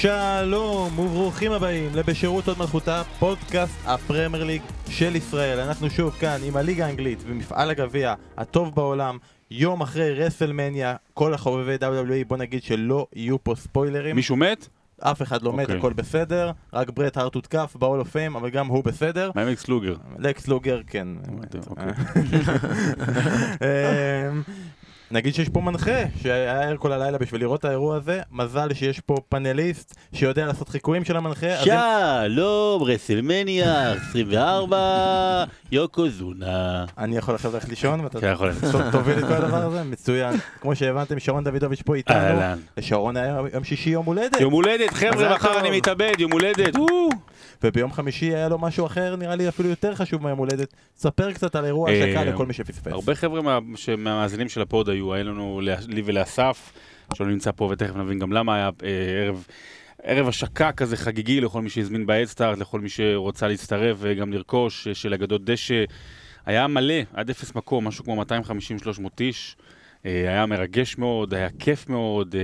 שלום וברוכים הבאים לבשירות הוד מלכותה, פודקאסט הפרמייר ליג של ישראל. אנחנו שוב כאן עם הליגה האנגלית ומפעל הגביע הטוב בעולם, יום אחרי רסלמניה, כל החובבי WWE, בוא נגיד שלא יהיו פה ספוילרים. מישהו מת? אף אחד לא מת, אוקיי. הכל בסדר, רק ברט הארט הותקף ב-Hall of Fame, אבל גם הוא בסדר. מה עם לקס לוגר? לקס לוגר, כן. נגיד שיש פה מנחה שהיה ער כל הלילה בשביל לראות את האירוע הזה, מזל שיש פה פאנליסט שיודע לעשות חיקויים של המנחה. שלום, רסלמניה 24, יוקו זונה. אני יכול עכשיו ללכת לישון ואתה תוביל את כל הדבר הזה, מצוין. כמו שהבנתם, שרון דוידוביץ' פה איתנו. לשרון היה יום שישי יום הולדת, יום הולדת, חבר'ה, מחר. אני מתאבד, יום הולדת. וביום חמישי היה לו משהו אחר, נראה לי אפילו יותר חשוב מהיום הולדת. ספר קצת על אירוע אה, השקה לכל מי שפספס. הרבה חבר'ה מהמאזינים של הפוד היו, היה לנו, לי ולאסף, שלא נמצא פה ותכף נבין גם למה היה אה, ערב. ערב השקה כזה חגיגי לכל מי שהזמין בהדסטארט, לכל מי שרוצה להצטרף וגם לרכוש, אה, של אגדות דשא. היה מלא, עד אפס מקום, משהו כמו 250-300 איש. היה מרגש מאוד, היה כיף מאוד.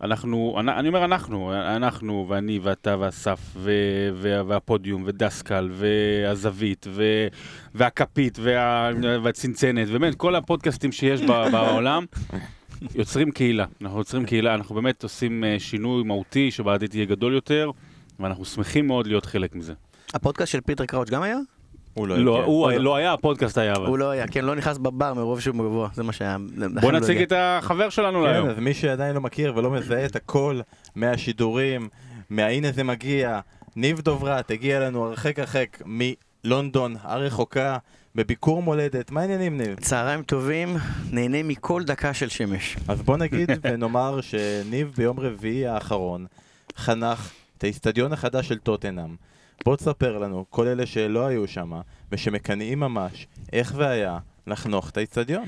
אנחנו, אני, אני אומר אנחנו, אנחנו ואני ואתה ואסף ו, ו, והפודיום ודסקל והזווית ו, והכפית וה, והצנצנת, באמת כל הפודקאסטים שיש ב- בעולם. יוצרים קהילה, אנחנו יוצרים קהילה, אנחנו באמת עושים אה, שינוי מהותי שבעתיד יהיה גדול יותר, ואנחנו שמחים מאוד להיות חלק מזה. הפודקאסט של פיטר קראוץ' גם היה? הוא לא, הגיע. הוא לא היה, הפודקאסט היה. הוא לא היה, כן, לא נכנס בבר מרוב שהוא גבוה, זה מה שהיה. בוא נציג את החבר שלנו כן, להיום. אז מי שעדיין לא מכיר ולא מזהה את הכל מהשידורים, מההנה זה מגיע, ניב דוברת הגיע לנו הרחק הרחק מלונדון הרחוקה, בביקור מולדת, מה העניינים ניב? צהריים טובים, נהנה מכל דקה של שמש. אז בוא נגיד ונאמר שניב ביום רביעי האחרון חנך את האיצטדיון החדש של טוטנאם. בוא תספר לנו, כל אלה שלא היו שם ושמקנאים ממש, איך והיה לחנוך את האיצטדיון.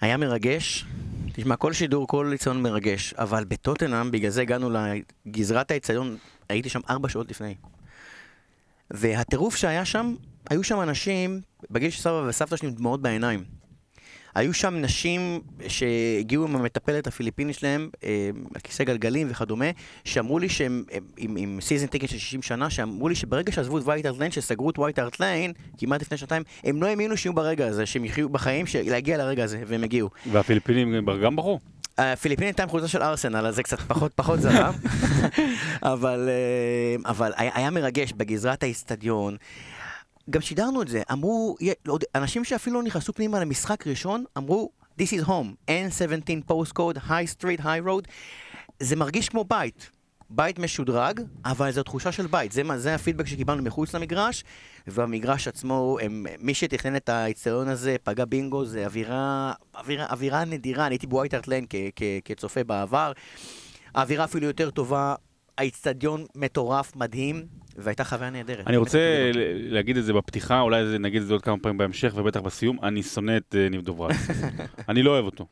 היה מרגש, תשמע, כל שידור, כל ניסיון מרגש, אבל בטוטנאם, בגלל זה הגענו לגזרת האצטדיון, הייתי שם ארבע שעות לפני. והטירוף שהיה שם, היו שם אנשים, בגיל של סבא וסבתא שלי עם דמעות בעיניים. היו שם נשים שהגיעו עם המטפלת הפיליפינית שלהם, אה, על כיסא גלגלים וכדומה, שאמרו לי שהם הם, עם, עם season ticket של 60 שנה, שאמרו לי שברגע שעזבו את וייט הארט ליין, שסגרו את וייט הארט ליין, כמעט לפני שנתיים, הם לא האמינו שיהיו ברגע הזה, שהם יחיו בחיים, להגיע לרגע הזה, והם הגיעו. והפיליפינים גם בחרו. הפיליפינית הייתה עם חולצה של ארסנל, אז זה קצת פחות פחות זרם. אבל, אה, אבל היה, היה מרגש בגזרת האיצטדיון. גם שידרנו את זה, אמרו, לא אנשים שאפילו לא נכנסו פנימה למשחק ראשון, אמרו, This is home, N17 postcode, high street, high road. זה מרגיש כמו בית. בית משודרג, אבל זו תחושה של בית. זה, זה הפידבק שקיבלנו מחוץ למגרש, והמגרש עצמו, הם, מי שתכנן את האיצטדיון הזה, פגע בינגו, זה אווירה, אווירה, אווירה נדירה. אני הייתי בווייטארט ליין כצופה בעבר. האווירה אפילו יותר טובה, האיצטדיון מטורף, מדהים, והייתה חוויה נהדרת. אני רוצה להגיד את זה בפתיחה, אולי נגיד את זה עוד כמה פעמים בהמשך, ובטח בסיום, אני שונא את אה, ניב דוברת. אני לא אוהב אותו.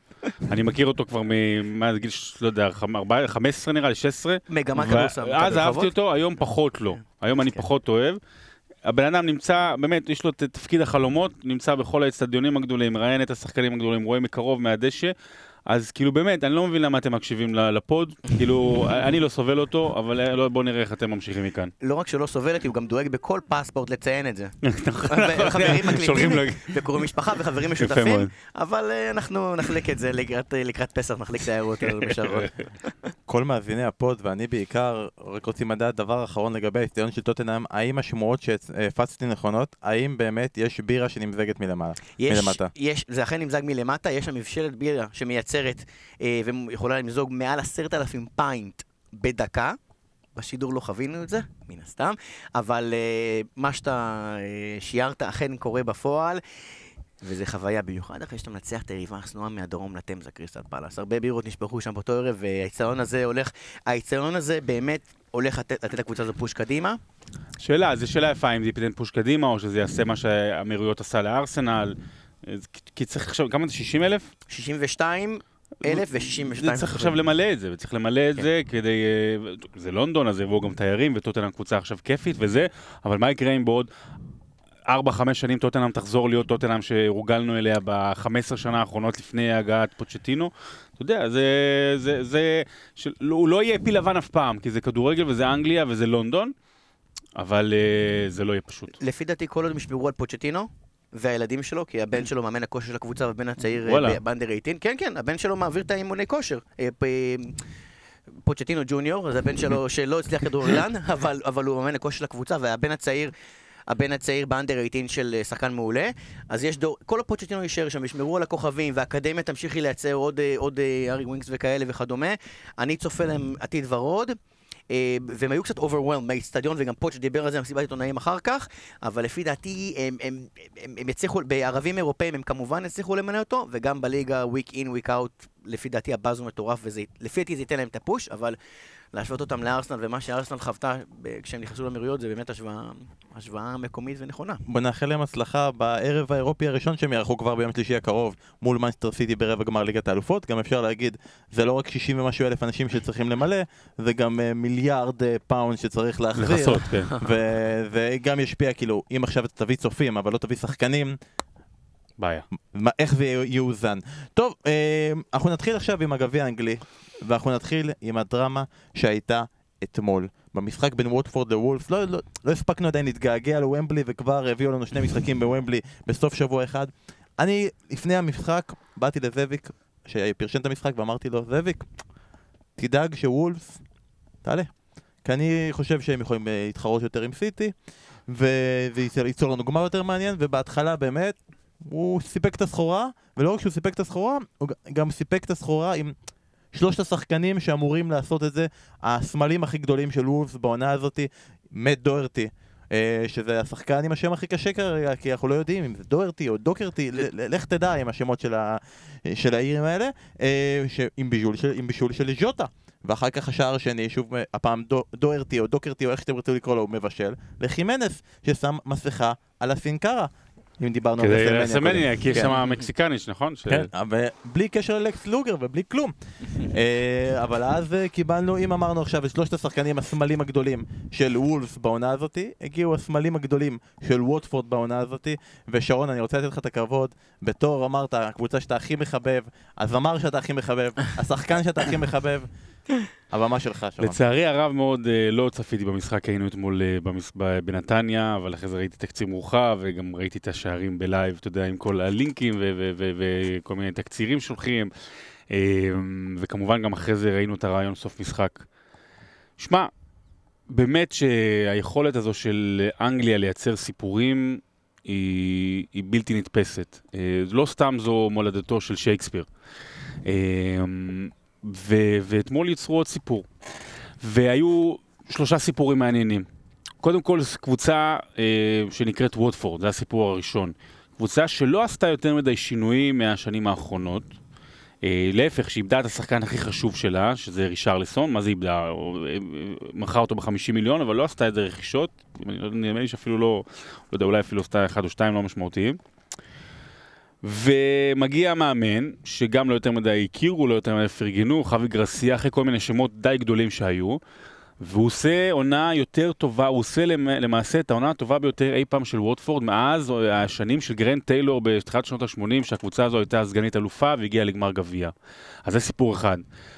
אני מכיר אותו כבר מאז גיל, לא יודע, חמ- ארבע- 15 נראה לי, 16. מגמה כדורסל. אז אהבתי? אותו, היום פחות לא. היום אני כן. פחות אוהב. הבן אדם נמצא, באמת, יש לו את תפקיד החלומות, נמצא בכל האצטדיונים הגדולים, מראיין את השחקנים הגדולים, רואה מקרוב מהדשא. אז כאילו באמת, אני לא מבין למה אתם מקשיבים לפוד, כאילו, אני לא סובל אותו, אבל אה, לא, בואו נראה איך אתם ממשיכים מכאן. לא רק שלא סובלת, הוא גם דואג בכל פספורט לציין את זה. נכון, וחברים מקליטים וקוראים משפחה וחברים משותפים. אבל אה, אנחנו נחליק את זה לקראת, אה, לקראת פסח, נחליק את ההערות האלו בשרון. כל מאזיני הפוד ואני בעיקר רק רוצים לדעת דבר אחרון לגבי האיצטדיון של טוטנאם, האם השמועות שהפצתי נכונות, האם באמת יש בירה שנמזגת מלמטה. יש, זה אכן נמזג מלמטה, יש שם מבשלת בירה שמייצרת אה, ויכולה למזוג מעל עשרת אלפים פיינט בדקה. בשידור לא חווינו את זה, מן הסתם, אבל אה, מה שאתה אה, שיערת אכן קורה בפועל. וזה חוויה במיוחד אחרי שאתה מנצח את היריבה השנואה מהדרום לתמזה, קריסטל פלאס. הרבה בירות נשפכו שם באותו ערב, והאיצטדיון הזה הולך, האיצטדיון הזה באמת הולך לתת, לתת לקבוצה הזו פוש קדימה. שאלה, זו שאלה יפה אם זה ייתן פוש קדימה, או שזה יעשה מה שהאמירויות עשה לארסנל. כי צריך עכשיו, כמה זה? 60 אלף? 62 אלף ו-62 זה צריך עכשיו למלא את זה, וצריך למלא את כן. זה כדי... אה, זה לונדון, אז יבואו גם תיירים, וטוטנאם קבוצה עכשיו כיפית וזה, אבל מה יקרה אם בעוד 4-5 שנים טוטנאם תחזור להיות טוטנאם שהורגלנו אליה ב-15 שנה האחרונות לפני הגעת פוצ'טינו? אתה יודע, זה... זה, זה של, לא, הוא לא יהיה פיל לבן אף פעם, כי זה כדורגל וזה אנגליה וזה לונדון, אבל אה, זה לא יהיה פשוט. לפי דעתי כל עוד הם ישמרו על פוצ'טינו והילדים שלו, כי הבן שלו מאמן הכושר של הקבוצה והבן הצעיר אה, ב-under 18, כן כן, הבן שלו מעביר את האימוני כושר. אה, פ- פוצ'טינו ג'וניור, זה הבן שלו שלא הצליח כדורגלן, אבל, אבל הוא מאמן הכושר של הקבוצה, והבן הצעיר... הבן הצעיר ב-under 18 של אה, שחקן מעולה, אז יש דור, כל הפוצ'טינו יישאר שם, ישמרו על הכוכבים, והאקדמיה תמשיך לייצר עוד, אה, עוד אה, הארי ווינקס וכאלה וכדומה. אני צופה להם עתיד ורוד. אה, והם היו קצת overwhelmed מהאיצטדיון, וגם פוטש דיבר על זה במסיבת עיתונאים אחר כך, אבל לפי דעתי הם, הם, הם, הם יצליחו, בערבים אירופאים הם כמובן יצליחו למלא אותו, וגם בליגה week in week out, לפי דעתי הבאז הוא מטורף, ולפי דעתי זה ייתן להם את הפוש, אבל להשוות אותם לארסנל, ומה שארסנל חוותה כשהם נכנסו למרירות, זה באמת השוואה, השוואה מקומית ונכונה. בוא נאחל להם הצלחה בערב האירופי הראשון שהם יערכו כבר ביום שלישי הקרוב מול מנסטר סיטי ברבע גמר ליגת האלופות. גם אפשר להגיד, זה לא רק 60 ומשהו אלף אנשים שצריכים למלא, זה גם אה, מיליארד אה, פאונד שצריך להחזיר. לכסות, כן. וזה גם ישפיע, כאילו, אם עכשיו אתה תביא צופים, אבל לא תביא שחקנים, בעיה. מה, איך זה יאוזן. טוב, אה, אנחנו נתחיל עכשיו עם הגביע האנגלי, ואנחנו נתחיל עם הדרמה שהייתה אתמול. במשחק בין ווטפורד לוולבס, לא, לא, לא הספקנו עדיין להתגעגע לוומבלי וכבר הביאו לנו שני משחקים בוומבלי בסוף שבוע אחד. אני, לפני המשחק, באתי לזאביק, שפרשן את המשחק, ואמרתי לו, זאביק, תדאג שוולף, תעלה. כי אני חושב שהם יכולים אה, להתחרות יותר עם סיטי, וזה ייצור- לנו גמר יותר מעניין, ובהתחלה באמת, הוא סיפק את הסחורה, ולא רק שהוא סיפק את הסחורה, הוא גם סיפק את הסחורה עם שלושת השחקנים שאמורים לעשות את זה, הסמלים הכי גדולים של וולפס בעונה הזאתי, מאט דוורטי. אה, שזה השחקן עם השם הכי קשה כרגע, כי אנחנו לא יודעים אם זה דוורטי או דוקרטי, ל- לך תדע עם השמות של, ה, של העירים האלה, אה, עם, בישול של, עם בישול של ז'וטה. ואחר כך השער השני, שוב, הפעם דו, או דוקרטי או איך שאתם רוצים לקרוא לו, הוא מבשל, לחימנס, ששם מסכה על הסינקרה. אם דיברנו על כדי רסלמניה לסמניה, קודם. כי יש כן. שם מקסיקניש, נכון? כן, אבל בלי קשר ללקס לוגר ובלי כלום. אה, אבל אז אה, קיבלנו, אם אמרנו עכשיו את שלושת השחקנים הסמלים הגדולים של וולפס בעונה הזאתי, הגיעו הסמלים הגדולים של ווטפורד בעונה הזאתי, ושרון, אני רוצה לתת לך את הכבוד, בתור אמרת, הקבוצה שאתה הכי מחבב, הזמר שאתה הכי מחבב, השחקן שאתה הכי מחבב, הבמה שלך, שרון. לצערי הרב מאוד אה, לא צפיתי במשחק, היינו אתמול אה, בנתניה, אבל אחרי זה ראיתי תקציר מורחב, וגם ראיתי את השערים בלייב, אתה יודע, עם כל הלינקים וכל מיני תקצירים שולחים, אה, וכמובן גם אחרי זה ראינו את הרעיון סוף משחק. שמע, באמת שהיכולת הזו של אנגליה לייצר סיפורים היא, היא בלתי נתפסת. אה, לא סתם זו מולדתו של שייקספיר. ו- ואתמול יצרו עוד סיפור. והיו שלושה סיפורים מעניינים. קודם כל, קבוצה אה, שנקראת ווטפורד, זה הסיפור הראשון. קבוצה שלא עשתה יותר מדי שינויים מהשנים האחרונות. אה, להפך, שאיבדה את השחקן הכי חשוב שלה, שזה רישרליסון, מה זה איבדה? אה, אה, מכרה אותו ב-50 מיליון, אבל לא עשתה את זה רכישות. נדמה לי שאפילו לא, לא יודע, אולי אפילו עשתה אחד או שתיים לא משמעותיים. ומגיע המאמן, שגם לא יותר מדי הכירו, לא יותר מדי פרגנו, חווי גרסיה, אחרי כל מיני שמות די גדולים שהיו, והוא עושה עונה יותר טובה, הוא עושה למ- למעשה את העונה הטובה ביותר אי פעם של ווטפורד, מאז השנים של גרהם טיילור בתחילת שנות ה-80, שהקבוצה הזו הייתה סגנית אלופה והגיעה לגמר גביע. אז זה סיפור אחד.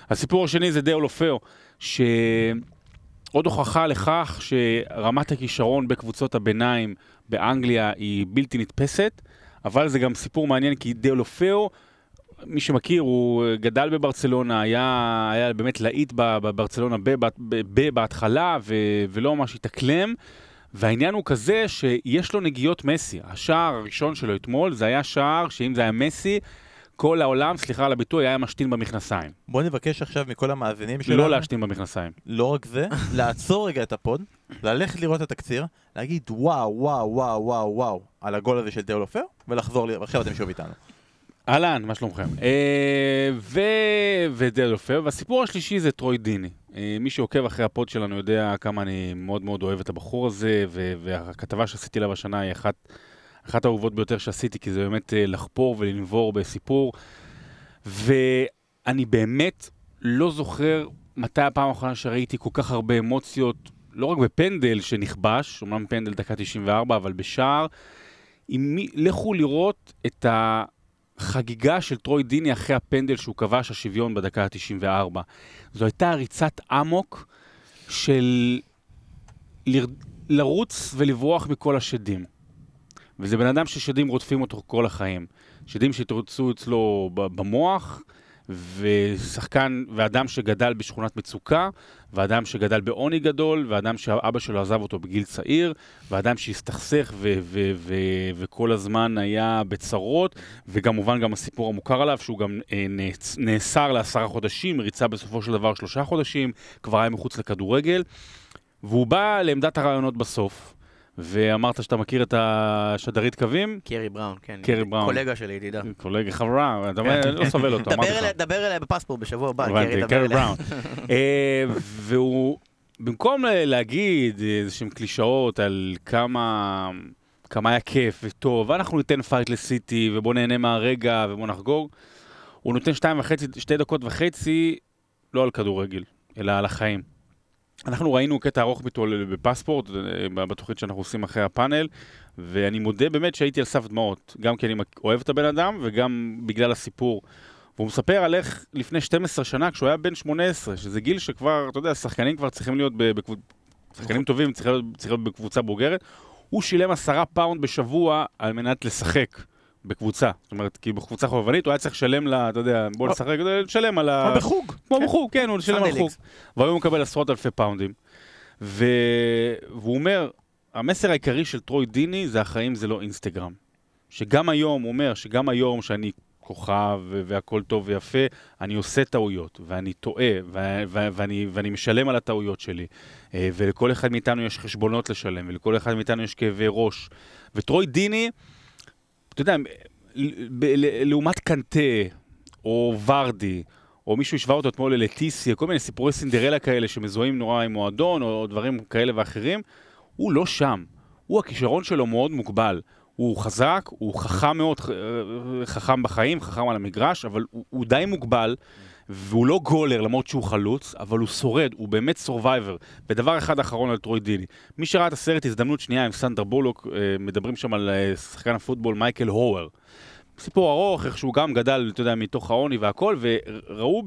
הסיפור השני זה דאו לופאו, שעוד הוכחה לכך שרמת הכישרון בקבוצות הביניים באנגליה היא בלתי נתפסת. אבל זה גם סיפור מעניין כי דאולופאו, מי שמכיר, הוא גדל בברצלונה, היה, היה באמת להיט בברצלונה בהתחלה ו, ולא ממש התאקלם. והעניין הוא כזה שיש לו נגיעות מסי. השער הראשון שלו אתמול זה היה שער שאם זה היה מסי, כל העולם, סליחה על הביטוי, היה משתין במכנסיים. בוא נבקש עכשיו מכל המאזינים שלנו, לא להשתין במכנסיים. לא רק זה, לעצור רגע את הפוד, ללכת לראות את התקציר, להגיד וואו, וואו, וואו, וואו, וואו, על הגול הזה של דאולופאו, ולחזור, ל- ועכשיו אתם שוב איתנו. אהלן, מה שלומכם? אה, ו... ודאולופאו, והסיפור השלישי זה טרוי דיני. אה, מי שעוקב אחרי הפוד שלנו יודע כמה אני מאוד מאוד אוהב את הבחור הזה. והכתבה שעשיתי עליו השנה היא אחת, אחת האהובות ביותר שעשיתי, כי זה באמת אה, לחפור ולנבור בסיפור. ואני באמת לא זוכר מתי הפעם האחרונה שראיתי כל כך הרבה אמוציות, לא רק בפנדל שנכבש, אומנם פנדל דקה 94, אבל בשער. עם לכו לראות את. החגיגה של טרוי דיני אחרי הפנדל שהוא כבש השוויון בדקה ה-94. זו הייתה ריצת אמוק של לר... לרוץ ולברוח מכל השדים. וזה בן אדם ששדים רודפים אותו כל החיים. שדים שהתרוצו אצלו במוח, ושחקן, ואדם שגדל בשכונת מצוקה, ואדם שגדל בעוני גדול, ואדם שאבא שלו עזב אותו בגיל צעיר, ואדם שהסתכסך ו- ו- ו- וכל הזמן היה בצרות, וכמובן גם הסיפור המוכר עליו, שהוא גם אה, נאסר לעשרה חודשים, ריצה בסופו של דבר שלושה חודשים, כבר היה מחוץ לכדורגל, והוא בא לעמדת הראיונות בסוף. ואמרת שאתה מכיר את השדרית קווים? קרי בראון, כן. קרי בראון. קולגה שלי, ידידה. קולגה חברה, אתה אומר, לא סובל אותו, אמרתי לך. דבר אליה בפספורט בשבוע הבא, קרי, דבר קרי אליה. בראון. אה, והוא, במקום להגיד איזשהם קלישאות על כמה, כמה היה כיף וטוב, אנחנו ניתן fight לסיטי ובוא נהנה מהרגע ובוא נחגוג, הוא נותן שתיים וחצי, שתי דקות וחצי, לא על כדורגל, אלא על החיים. אנחנו ראינו קטע ארוך איתו בפספורט, אה, בתוכנית שאנחנו עושים אחרי הפאנל, ואני מודה באמת שהייתי על סף דמעות, גם כי אני אוהב את הבן אדם וגם בגלל הסיפור. והוא מספר על איך לפני 12 שנה, כשהוא היה בן 18, שזה גיל שכבר, אתה יודע, שחקנים כבר צריכים להיות בקבוצה, שחקנים טובים צריכים להיות, צריכים להיות בקבוצה בוגרת, הוא שילם עשרה פאונד בשבוע על מנת לשחק בקבוצה. זאת אומרת, כי בקבוצה חובבנית הוא היה צריך לשלם לה, אתה יודע, בוא נשחק, לשלם על ה... כמו בחוג. כמו בחוג, כן, הוא לשלם על חוג. והיום הוא מקבל עשרות אלפי פאונדים. והוא אומר, המסר העיקרי של טרוי דיני זה החיים זה לא אינסטגרם. שגם היום, הוא אומר, שגם היום שאני כוכב והכל טוב ויפה, אני עושה טעויות, ואני טועה, ואני משלם על הטעויות שלי. אה, ולכל אחד מאיתנו יש חשבונות לשלם, ולכל אחד מאיתנו יש כאבי ראש. וטרוי דיני, אתה יודע, לעומת קנטה, או ורדי, או מישהו השווה אותו אתמול ללה טיסייה, כל מיני סיפורי סינדרלה כאלה שמזוהים נורא עם מועדון, או דברים כאלה ואחרים, הוא לא שם. הוא, הכישרון שלו מאוד מוגבל. הוא חזק, הוא חכם מאוד, אה, חכם בחיים, חכם על המגרש, אבל הוא, הוא די מוגבל, והוא לא גולר למרות שהוא חלוץ, אבל הוא שורד, הוא באמת survivor. ודבר אחד אחרון על טרוי דיני. מי שראה את הסרט הזדמנות שנייה עם סנדר בולוק, אה, מדברים שם על אה, שחקן הפוטבול מייקל הוור. סיפור ארוך, איך שהוא גם גדל, אתה יודע, מתוך העוני והכל, וראו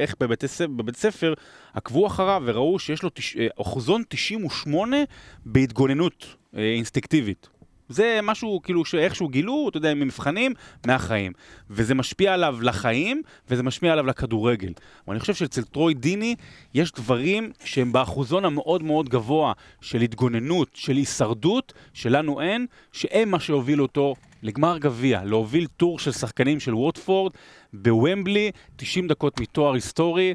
איך בבית, בבית ספר עקבו אחריו וראו שיש לו תש... אה, אחוזון 98 בהתגוננות אינסטינקטיבית. זה משהו, כאילו, שאיכשהו גילו, אתה יודע, ממבחנים, מהחיים. וזה משפיע עליו לחיים, וזה משפיע עליו לכדורגל. ואני חושב שאצל טרוי דיני יש דברים שהם באחוזון המאוד מאוד גבוה של התגוננות, של הישרדות, שלנו אין, שהם מה שהוביל אותו לגמר גביע, להוביל טור של שחקנים של ווטפורד בוומבלי, 90 דקות מתואר היסטורי.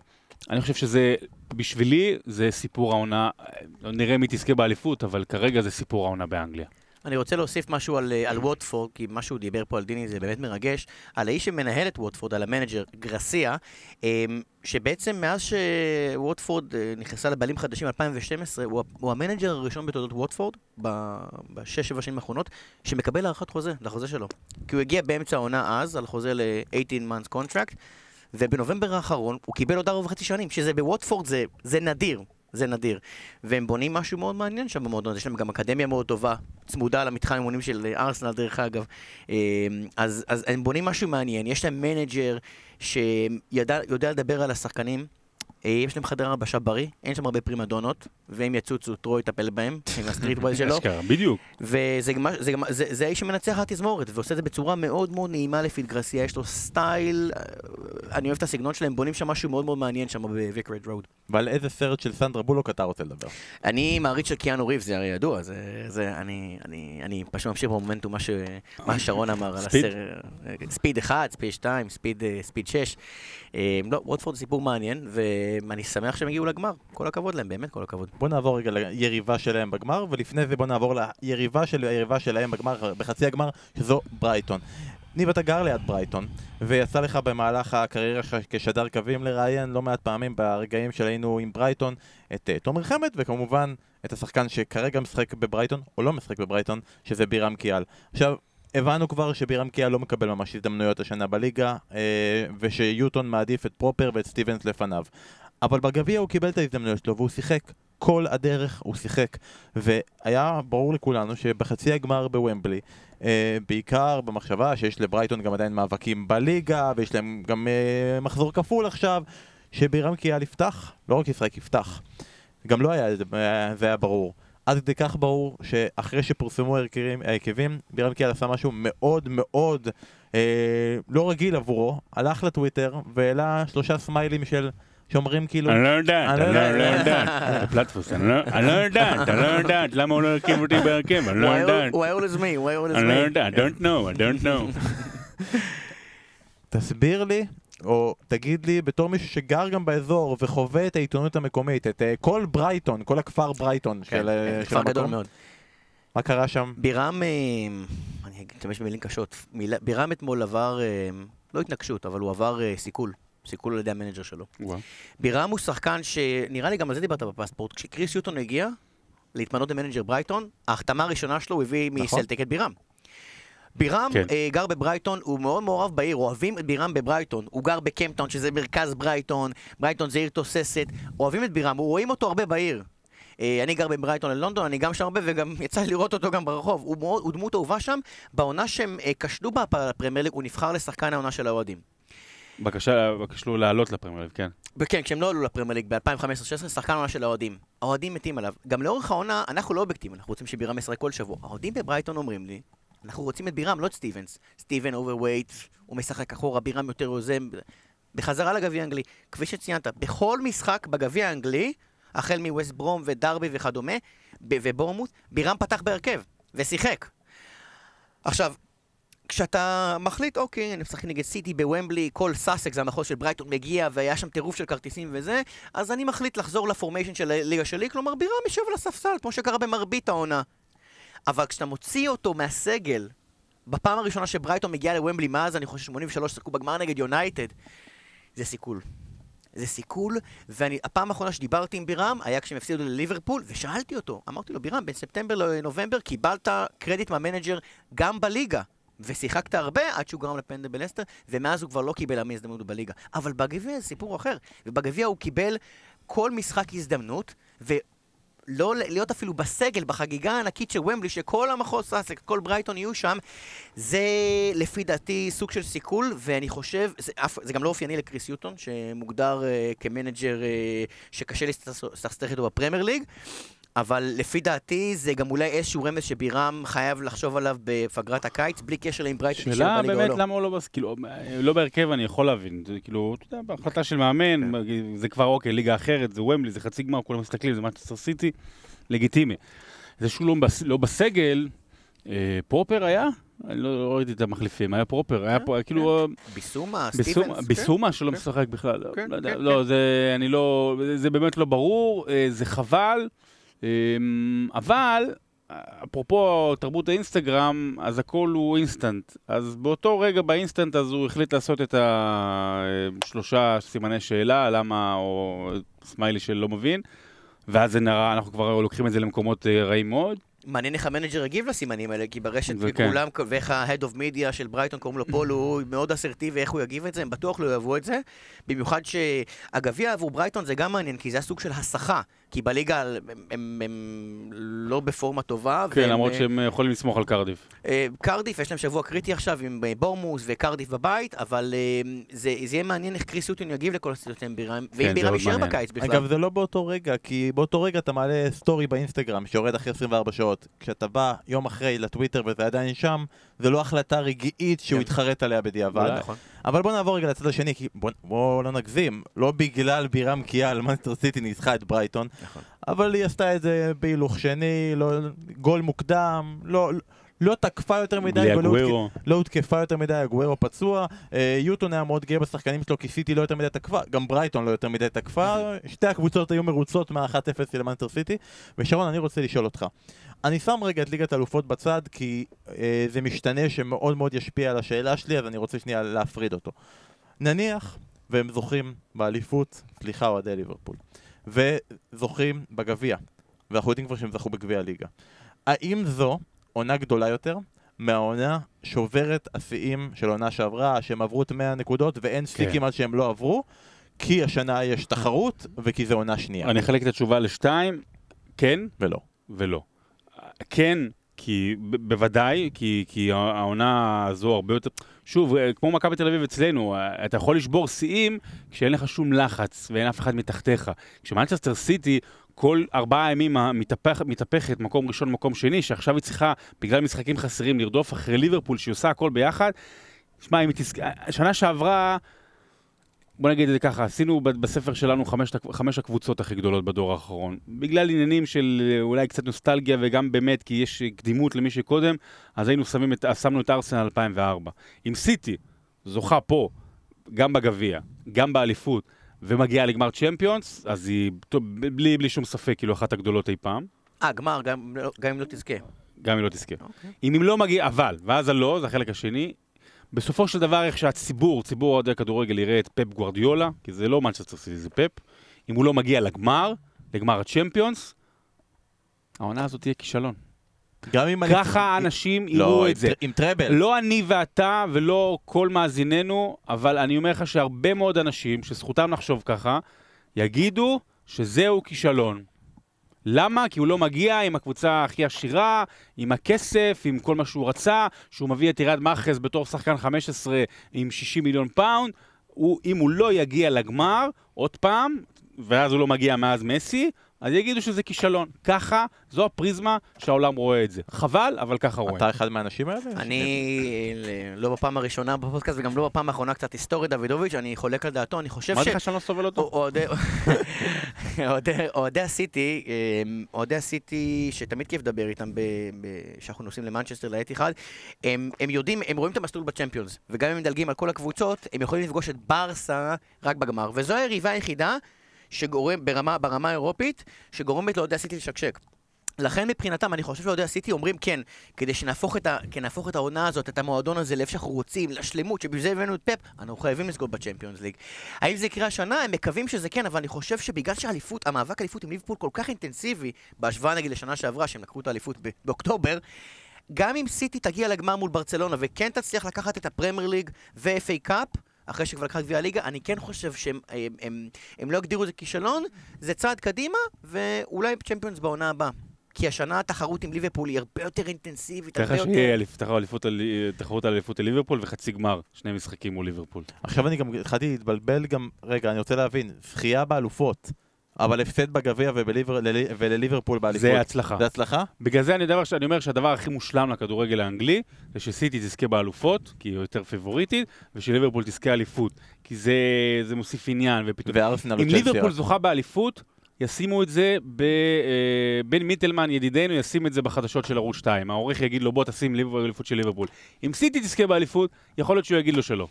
אני חושב שזה, בשבילי, זה סיפור העונה, אה, נראה מי תזכה באליפות, אבל כרגע זה סיפור העונה באנגליה. אני רוצה להוסיף משהו על, אה, על ווטפורד, כי מה שהוא דיבר פה על דיני זה באמת מרגש, על האיש שמנהל את ווטפורד, על המנג'ר גרסיה, אה, שבעצם מאז שווטפורד אה, נכנסה לבעלים חדשים 2012, הוא, הוא המנג'ר הראשון בתולדות ווטפורד, ב- בשש-שבע שנים האחרונות, שמקבל הארכת חוזה, לחוזה שלו. כי הוא הגיע באמצע העונה אז, על חוזה ל-18 months contract, ובנובמבר האחרון הוא קיבל עוד ארבע וחצי שנים, שזה בווטפורד זה, זה נדיר. זה נדיר. והם בונים משהו מאוד מעניין שם במועדון, יש להם גם אקדמיה מאוד טובה, צמודה למתחם אימונים של אה, ארסנל דרך אגב. אה, אז, אז הם בונים משהו מעניין, יש להם מנג'ר שיודע יודע לדבר על השחקנים. אה, יש להם חדר הלבשה בריא, אין שם הרבה פרימדונות, ואם יצוצו, טרוי יטפל בהם, עם ה-street boy שלו. בדיוק. וזה האיש שמנצח התזמורת, ועושה את זה בצורה מאוד מאוד נעימה לפי גרסיה, יש לו סטייל, אה, אני אוהב את הסגנון שלהם, בונים שם משהו מאוד מאוד מעניין שם בוויקרד רוד. ועל איזה סרט של סנדרה בולוק אתה רוצה לדבר? אני מעריץ של קיאנו ריבס, זה הרי ידוע, זה, אני, פשוט ממשיך במומנטום מה, שרון אמר על ספיד? הסרט, ספיד 1, ספיד 2, ספיד, אה, ספיד 6. אה, לא, ווטפורד זה סיפור מעניין, ואני שמח שהם הגיעו לגמר, כל הכבוד להם, באמת כל הכבוד. בוא נעבור רגע ליריבה שלהם בגמר, ולפני זה בוא נעבור ליריבה של היריבה שלהם בגמר, בחצי הגמר, שזו ברייטון. ניב, אתה גר ליד ברייטון, ויצא לך במהלך הקריירה שלך כשדר קווים לראיין לא מעט פעמים ברגעים שהיינו עם ברייטון את uh, תומר חמד, וכמובן את השחקן שכרגע משחק בברייטון, או לא משחק בברייטון, שזה בירם קיאל. עכשיו, הבנו כבר שבירם קיאל לא מקבל ממש הזדמנויות השנה בליגה, אה, ושיוטון מעדיף את פרופר ואת סטיבנס לפניו. אבל בגביע הוא קיבל את ההזדמנויות שלו והוא שיחק. כל הדרך הוא שיחק. והיה ברור לכולנו שבחצי הגמר בוומבלי, אה, בעיקר במחשבה שיש לברייטון גם עדיין מאבקים בליגה, ויש להם גם אה, מחזור כפול עכשיו, שבירם קיאל יפתח, לא רק ישחק, יפתח. גם לא היה, אה, זה היה ברור. עד כדי כך ברור שאחרי שפורסמו ההרכבים בירם קיאל עשה משהו מאוד מאוד אה, לא רגיל עבורו, הלך לטוויטר והעלה שלושה סמיילים של שאומרים כאילו... אני לא יודעת, אני אני לא לא יודע. יודעת. פלטפוס, אני לא- אני לא יודעת, אני לא יודעת, למה הוא לא הרכיב אותי בהרכב, אני לא יודעת. Why always me? Why always אני לא me? יודע, I don't know, I don't know. תסביר לי, או תגיד לי, בתור מישהו שגר גם באזור וחווה את העיתונות המקומית, את אה, כל ברייטון, כל הכפר ברייטון כן, של, אה, כן, של כפר גדול המקום, מאוד. מה קרה שם? בירם, אה, אני אשתמש במילים קשות, בירם אתמול עבר, אה, לא התנגשות, אבל הוא עבר אה, סיכול. סיכול על ידי המנג'ר שלו. וואו. בירם הוא שחקן שנראה לי גם על זה דיברת בפספורט. כשכריס יוטון הגיע להתמנות למנג'ר ברייטון, ההחתמה הראשונה שלו הוא הביא נכון. מסלטיק את בירם. בירם כן. אה, גר בברייטון, הוא מאוד מעורב בעיר, אוהבים את בירם בברייטון. הוא גר בקמפטון, שזה מרכז ברייטון, ברייטון זה עיר תוססת, אוהבים את בירם, רואים אותו הרבה בעיר. אה, אני גר בין ברייטון ללונדון, אני גם שם הרבה, וגם יצא לי לראות אותו גם ברחוב. הוא, מאוד, הוא דמות אהובה שם. בעונה שהם אה, כשלו בפרמייר ליג, הוא נבחר לשחקן העונה של האוהדים. בבקשה, בקשו לעלות לפרמייר ליג, כן. וכן, כשהם לא עלו לפרמייר ליג ב-2015-2016, שחקן העונה של האוהדים. האוהדים מתים עליו. גם לאורך העונה, אנחנו לא אובייקטיביים, אנחנו רוצים שבירם ישחק כל שבוע. האוהדים בברייטון אומרים לי, אנחנו רוצים את בירם, לא את סטיבנס. סטיבנס overweight, הוא משחק אחורה, בירם יותר יוזם. בחזרה לגביע האנגלי, כפי שציינת, בכל משחק בגביע האנגלי, החל מווסט ברום ודרבי וכדומה, ובורנמות', בירם פתח בהרכב, ושיחק. עכשיו, כשאתה מחליט, אוקיי, אני משחק נגד סיטי בוומבלי, כל סאסק, זה המחוז של ברייטון, מגיע, והיה שם טירוף של כרטיסים וזה, אז אני מחליט לחזור ל formation של הליגה שלי, כלומר בירם יושב על הספסל, כמו שקרה במרבית העונה. אבל כשאתה מוציא אותו מהסגל, בפעם הראשונה שברייטון מגיעה לוומבלי, מאז אני חושב 83, שיחקו בגמר נגד יונייטד, זה סיכול. זה סיכול, והפעם האחרונה שדיברתי עם בירם היה כשהם הפסידו לליברפול, ושאלתי אותו, אמרתי לו, בירם, בין ספטמבר לנובמבר קיבלת קרדיט מהמנג'ר גם בליגה. ושיחקת הרבה עד שהוא גרם לפנדל בלסטר, ומאז הוא כבר לא קיבל הרבה הזדמנות בליגה. אבל בגביע זה סיפור אחר, ובגביע הוא קיבל כל משחק הזדמנות, ולא ל- להיות אפילו בסגל, בחגיגה הענקית של ומבלי, שכל המחוז סאסק, כל ברייטון יהיו שם, זה לפי דעתי סוג של סיכול, ואני חושב, זה, אף, זה גם לא אופייני לכריס יוטון, שמוגדר אה, כמנג'ר אה, שקשה להסתכסך איתו בפרמייר ליג. אבל לפי דעתי זה גם אולי איזשהו רמז שבירם חייב לחשוב עליו בפגרת הקיץ, בלי קשר לאם ברייטון שאלה בליגה או באמת לא. למה הוא לא, כאילו, לא בהרכב אני יכול להבין, זה כאילו, אתה יודע, בהחלטה של מאמן, זה כבר אוקיי, ליגה אחרת, זה ומבלי, זה חצי גמר, כולם מסתכלים, זה מנצ'סטר סיטי, לגיטימי. זה שהוא לא, בס- לא בסגל, אה, פרופר היה? אני לא ראיתי את המחליפים, היה פרופר, היה פה, כאילו, ביסומה, ביסומה- סטיבנס, כן. ביסומה שלא כן. משחק בכלל, לא, כן, לא יודע, כן, לא, זה, אני לא, זה באמת לא ברור, אה, זה חבל, אבל, אפרופו תרבות האינסטגרם, אז הכל הוא אינסטנט. אז באותו רגע באינסטנט אז הוא החליט לעשות את השלושה סימני שאלה, למה, או סמיילי של לא מבין, ואז זה נראה, אנחנו כבר לוקחים את זה למקומות אה, רעים מאוד. מעניין איך המנג'ר הגיב לסימנים האלה, כי ברשת. וכולם, ואיך ה-Head of Media של ברייטון קוראים לו פול, הוא מאוד אסרטיבי, איך הוא יגיב את זה, הם בטוח לא יאהבו את זה. במיוחד שהגביע עבור ברייטון זה גם מעניין, כי זה הסוג של הסחה. כי בליגה הם, הם, הם לא בפורמה טובה. כן, והם, למרות אה, שהם יכולים לסמוך על קרדיף. אה, קרדיף, יש להם שבוע קריטי עכשיו עם אה, בורנמות' וקרדיף בבית, אבל אה, זה, זה יהיה מעניין איך כריס יוטון יגיב לכל הסיטואציות עם בירם, כן, ואם בירם יישאר. בקיץ בכלל. אגב, זה לא באותו רגע, כי באותו רגע אתה מעלה סטורי באינסטגרם שיורד אחרי 24 שעות. כשאתה בא יום אחרי לטוויטר וזה עדיין שם, זה לא החלטה רגעית שהוא כן. התחרט עליה בדיעבד. נכון. אבל בוא נעבור רגע לצד השני, כי בוא, בוא לא נגזים. לא בגלל בירם כיאל, מנצ'סטר סיטי ניצחה את ברייטון, נכון. אבל היא עשתה את זה בהילוך שני, לא, גול מוקדם, לא, לא תקפה יותר מדי, ולא הותק-. לא הותקפה יותר מדי, אגוורו פצוע, אה, יוטון היה מאוד גאה בשחקנים שלו, כי סיטי לא יותר מדי תקפה, גם ברייטון לא יותר מדי תקפה, שתי הקבוצות היו מרוצות מה-1-0 של מנסטר סיטי. ושרון, אני רוצה לשאול אותך, אני שם רגע את ליגת האלופות בצד, כי אה, זה משתנה שמאוד מאוד ישפיע על השאלה שלי, אז אני רוצה שנייה להפריד אותו. נניח, והם זוכים באליפות, סליחה, אוהדי ליברפול, וזוכים בגביע, ואנחנו יודעים כבר שהם זכו בגביע הליגה. האם זו עונה גדולה יותר מהעונה שוברת השיאים של עונה שעברה, שהם עברו את 100 נקודות ואין סטיקים עד שהם לא עברו? כי השנה יש תחרות וכי זו עונה שנייה. אני אחלק את התשובה לשתיים, כן ולא. ולא. כן, כי בוודאי, כי, כי העונה הזו הרבה יותר... שוב, אה, כמו מכבי תל אביב אצלנו, אה, אתה יכול לשבור שיאים כשאין לך שום לחץ ואין אף אחד מתחתיך. כשמנצ'סטר סיטי כל ארבעה ימים מתהפך, מתהפכת מקום ראשון, מקום שני, שעכשיו היא צריכה, בגלל משחקים חסרים, לרדוף אחרי ליברפול, שהיא עושה הכל ביחד. שמע, אם היא תזכ... שנה שעברה, בוא נגיד את זה ככה, עשינו בספר שלנו חמש, חמש הקבוצות הכי גדולות בדור האחרון. בגלל עניינים של אה, אולי קצת נוסטלגיה וגם באמת כי יש קדימות למי שקודם, אז היינו שמים את, שמנו את ארסנל 2004. עם סיטי, זוכה פה, גם בגביע, גם באליפות, ומגיעה לגמר צ'מפיונס, אז היא, טוב, בלי, בלי שום ספק, כאילו אחת הגדולות אי פעם. אה, גמר, גם לא- גם אם לא תזכה. גם אם לא תזכה. אוקיי. אם היא לא מגיעה, אבל, ואז הלא, זה החלק השני, בסופו של דבר איך שהציבור, ציבור אוהדי הכדורגל יראה את פפ גוורדיולה, כי זה לא מנצ'סטר סיטי, זה פפ, אם הוא לא מגיע לגמר, לגמר הצ'מפיונס, העונה הזאת תהיה כישלון. גם אם אני... ככה אנשים לא, יראו עם את זה. עם טראבל. לא אני ואתה ולא כל מאזיננו, אבל אני אומר לך שהרבה מאוד אנשים, שזכותם לחשוב ככה, יגידו שזהו כישלון. למה? כי הוא לא מגיע עם הקבוצה הכי עשירה, עם הכסף, עם כל מה שהוא רצה, שהוא מביא את ריאד מאחרז בתור שחקן 15 עם 60 מיליון פאונד. הוא, אם הוא לא יגיע לגמר, עוד פעם, ואז הוא לא מגיע מאז מסי, אז יגידו שזה כישלון. ככה, זו הפריזמה שהעולם רואה את זה. חבל, אבל ככה רואים. אתה אחד מהאנשים האלה? אני לא בפעם הראשונה בפודקאסט וגם לא בפעם האחרונה קצת היסטורי דוידוביץ', אני חולק על דעתו, אני חושב ש... אמרתי לך שאני לא סובל אותו? אוהדי- הסיטי, אוהדי הסיטי, שתמיד כיף לדבר איתם כשאנחנו נוסעים למנצ'סטר לאתיחד, הם הם יודעים, הם רואים את המסלול בצ'מפיונס, וגם אם הם מדלגים על כל הקבוצות, הם יכולים לפגוש את ברסה רק בגמר, וזו היריבה היחידה שגורם, ברמה ברמה האירופית, שגורמת לאוהדי הסיטי לשקשק. לכן מבחינתם, אני חושב שאוהדי הסיטי אומרים כן, כדי שנהפוך את, ה, נהפוך את העונה הזאת, את המועדון הזה, לאיפה שאנחנו רוצים, לשלמות, שבשביל זה הבאנו את פפ, אנחנו חייבים לסגור בצ'מפיונס ליג. האם זה יקרה השנה? הם מקווים שזה כן, אבל אני חושב שבגלל שהאליפות, המאבק האליפות עם ליברפול כל כך אינטנסיבי, בהשוואה נגיד לשנה שעברה, שהם לקחו את האליפות באוקטובר, גם אם סיטי תגיע לגמר מול ברצלונה וכן תצליח לקחת את הפרמייר ליג ו-FA Cup, אחרי שכבר לקחה גביע הליגה, אני כן חושב שהם הם, הם, הם לא יגדירו את זה כישלון, זה צעד קדימה, ואולי צ'מפיונס בעונה הבאה. כי השנה התחרות עם ליברפול היא הרבה יותר אינטנסיבית, הרבה ככה יותר... שיהיה אליפות על- תחרות על אליפות לליברפול וחצי גמר, שני משחקים מול ליברפול. עכשיו אני גם התחלתי להתבלבל גם, רגע, אני רוצה להבין, זכייה באלופות, אבל הפסד בגביע ולליברפול באליפות. זה הצלחה. זה הצלחה? בגלל זה אני דבר שאני אומר שהדבר הכי מושלם לכדורגל האנגלי, זה שסיטי תזכה באלופות, כי היא יותר פיבוריטית, ושליברפול תזכה אליפות. כי זה, זה מוסיף עניין, ופתאום... וארסנל אם וצ'לסי ליברפול. זוכה באליפות, ישימו את זה, ב, אה, בן מיטלמן ידידנו ישים את זה בחדשות של ערוץ 2. העורך יגיד לו בוא תשים ליברפול אליפות של ליברפול. אם סיטי תזכה באליפות, יכול להיות שהוא יגיד לו שלא.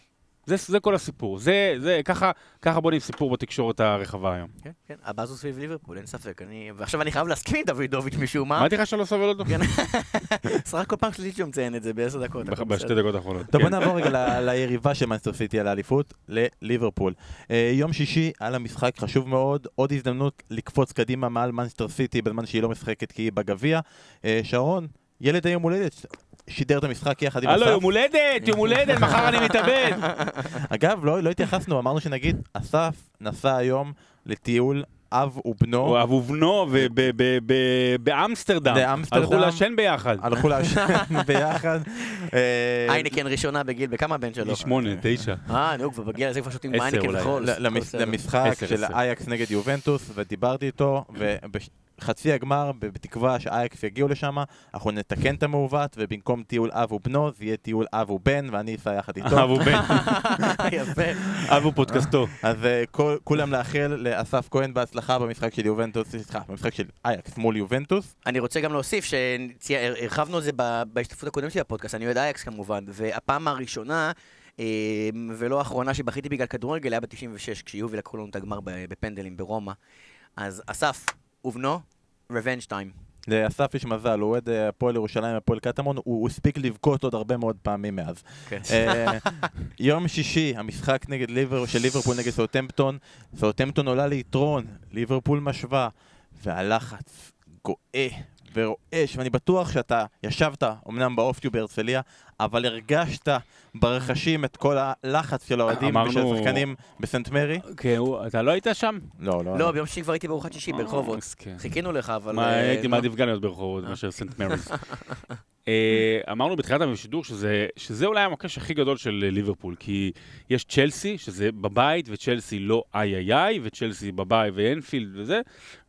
זה, זה כל הסיפור. זה, זה, ככה, ככה בונים סיפור בתקשורת הרחבה היום. כן, כן, הבאז הוא סביב ליברפול, אין ספק. אני... ועכשיו אני חייב להסכים עם דוידוביץ' משום מה. אמרתי לך שאני לא סובל אותו? כן. סרק כל פעם שלישית שהוא מציין את זה בעשר דקות. הכל בשתי. דקות האחרונות. טוב, בוא כן. נעבור רגע ליריבה של מנסטר סיטי על האליפות, לליברפול. אה, יום שישי על המשחק חשוב מאוד, עוד הזדמנות לקפוץ קדימה מעל מנסטר סיטי בזמן שהיא לא משחקת כי היא בגביע. אה, שרון, ילד היום הולדת, שידר את המשחק יחד עם הלו, אסף. יום הולדת, יום הולדת, מחר אני מתאבד. אגב, לא לא התייחסנו, אמרנו שנגיד, אסף נסע היום לטיול אב ובנו. הוא אב ובנו וב- ב- ב- באמסטרדם. באמסטרדם. הלכו לעשן ביחד. הלכו לעשן ביחד. אה, איינקן ראשונה בגיל, בכמה הבן שלו? שמונה, תשע. אה, נו, כבר בגיל הזה כבר שותים איינקן אולי. וחול. למשחק של. אייקס נגד יובנטוס, ודיברתי איתו, ובחצי הגמר, בתקווה שאייקס יגיעו לשם, אנחנו נתקן את המעוות, ובמקום טיול אב ובנו, זה יהיה טיול אב ובן, ואני אסע יחד איתו. אב ובן, יפה. אב ופודקאסטו. אז אה, כל- כולם לאחל לאסף כהן בהצלחה במשחק של יובנטוס, סליחה, במשחק של אייקס מול יובנטוס. אני רוצה גם להוסיף שהרחבנו על זה בהשתתפות הקודמת שלי בפודקאסט, אני אוהד אייקס כמובן, והפעם הראשונה אה, ולא האחרונה שבכיתי בגלל כדורגל היה ב-96, כשיובי לקחו לנו את הגמר בפנדלים ברומא. אז אסף ובנו, revenge time. לאסף יש מזל, הוא אוהד אה, הפועל ירושלים, הפועל קטמון, הוא הספיק לבכות עוד הרבה מאוד פעמים מאז. כן. אה, יום שישי, המשחק נגד ליבר, של ליברפול נגד סאוטמפטון, סאוטמפטון עולה ליתרון, ליברפול משווה, והלחץ גואה ורועש, ואני בטוח שאתה ישבת אמנם באופטיו בהרצליה, אבל הרגשת ברכשים את כל הלחץ של האוהדים אמרנו- ושל השחקנים בסנט מרי? כן, הוא- אתה לא היית שם? לא, לא. לא, ביום שישי כבר הייתי בארוחת שישי ברחובות. מסכן. חיכינו לך, אבל... מה, אה, הייתי לא. מעדיף גם להיות ברחובות מאשר סנט מריס. אה, אמרנו בתחילת השידור שזה, שזה אולי המוקש הכי גדול של אה, ליברפול, כי יש צ'לסי, שזה בבית, וצ'לסי לא איי איי איי, וצ'לסי בבית ואנפילד וזה,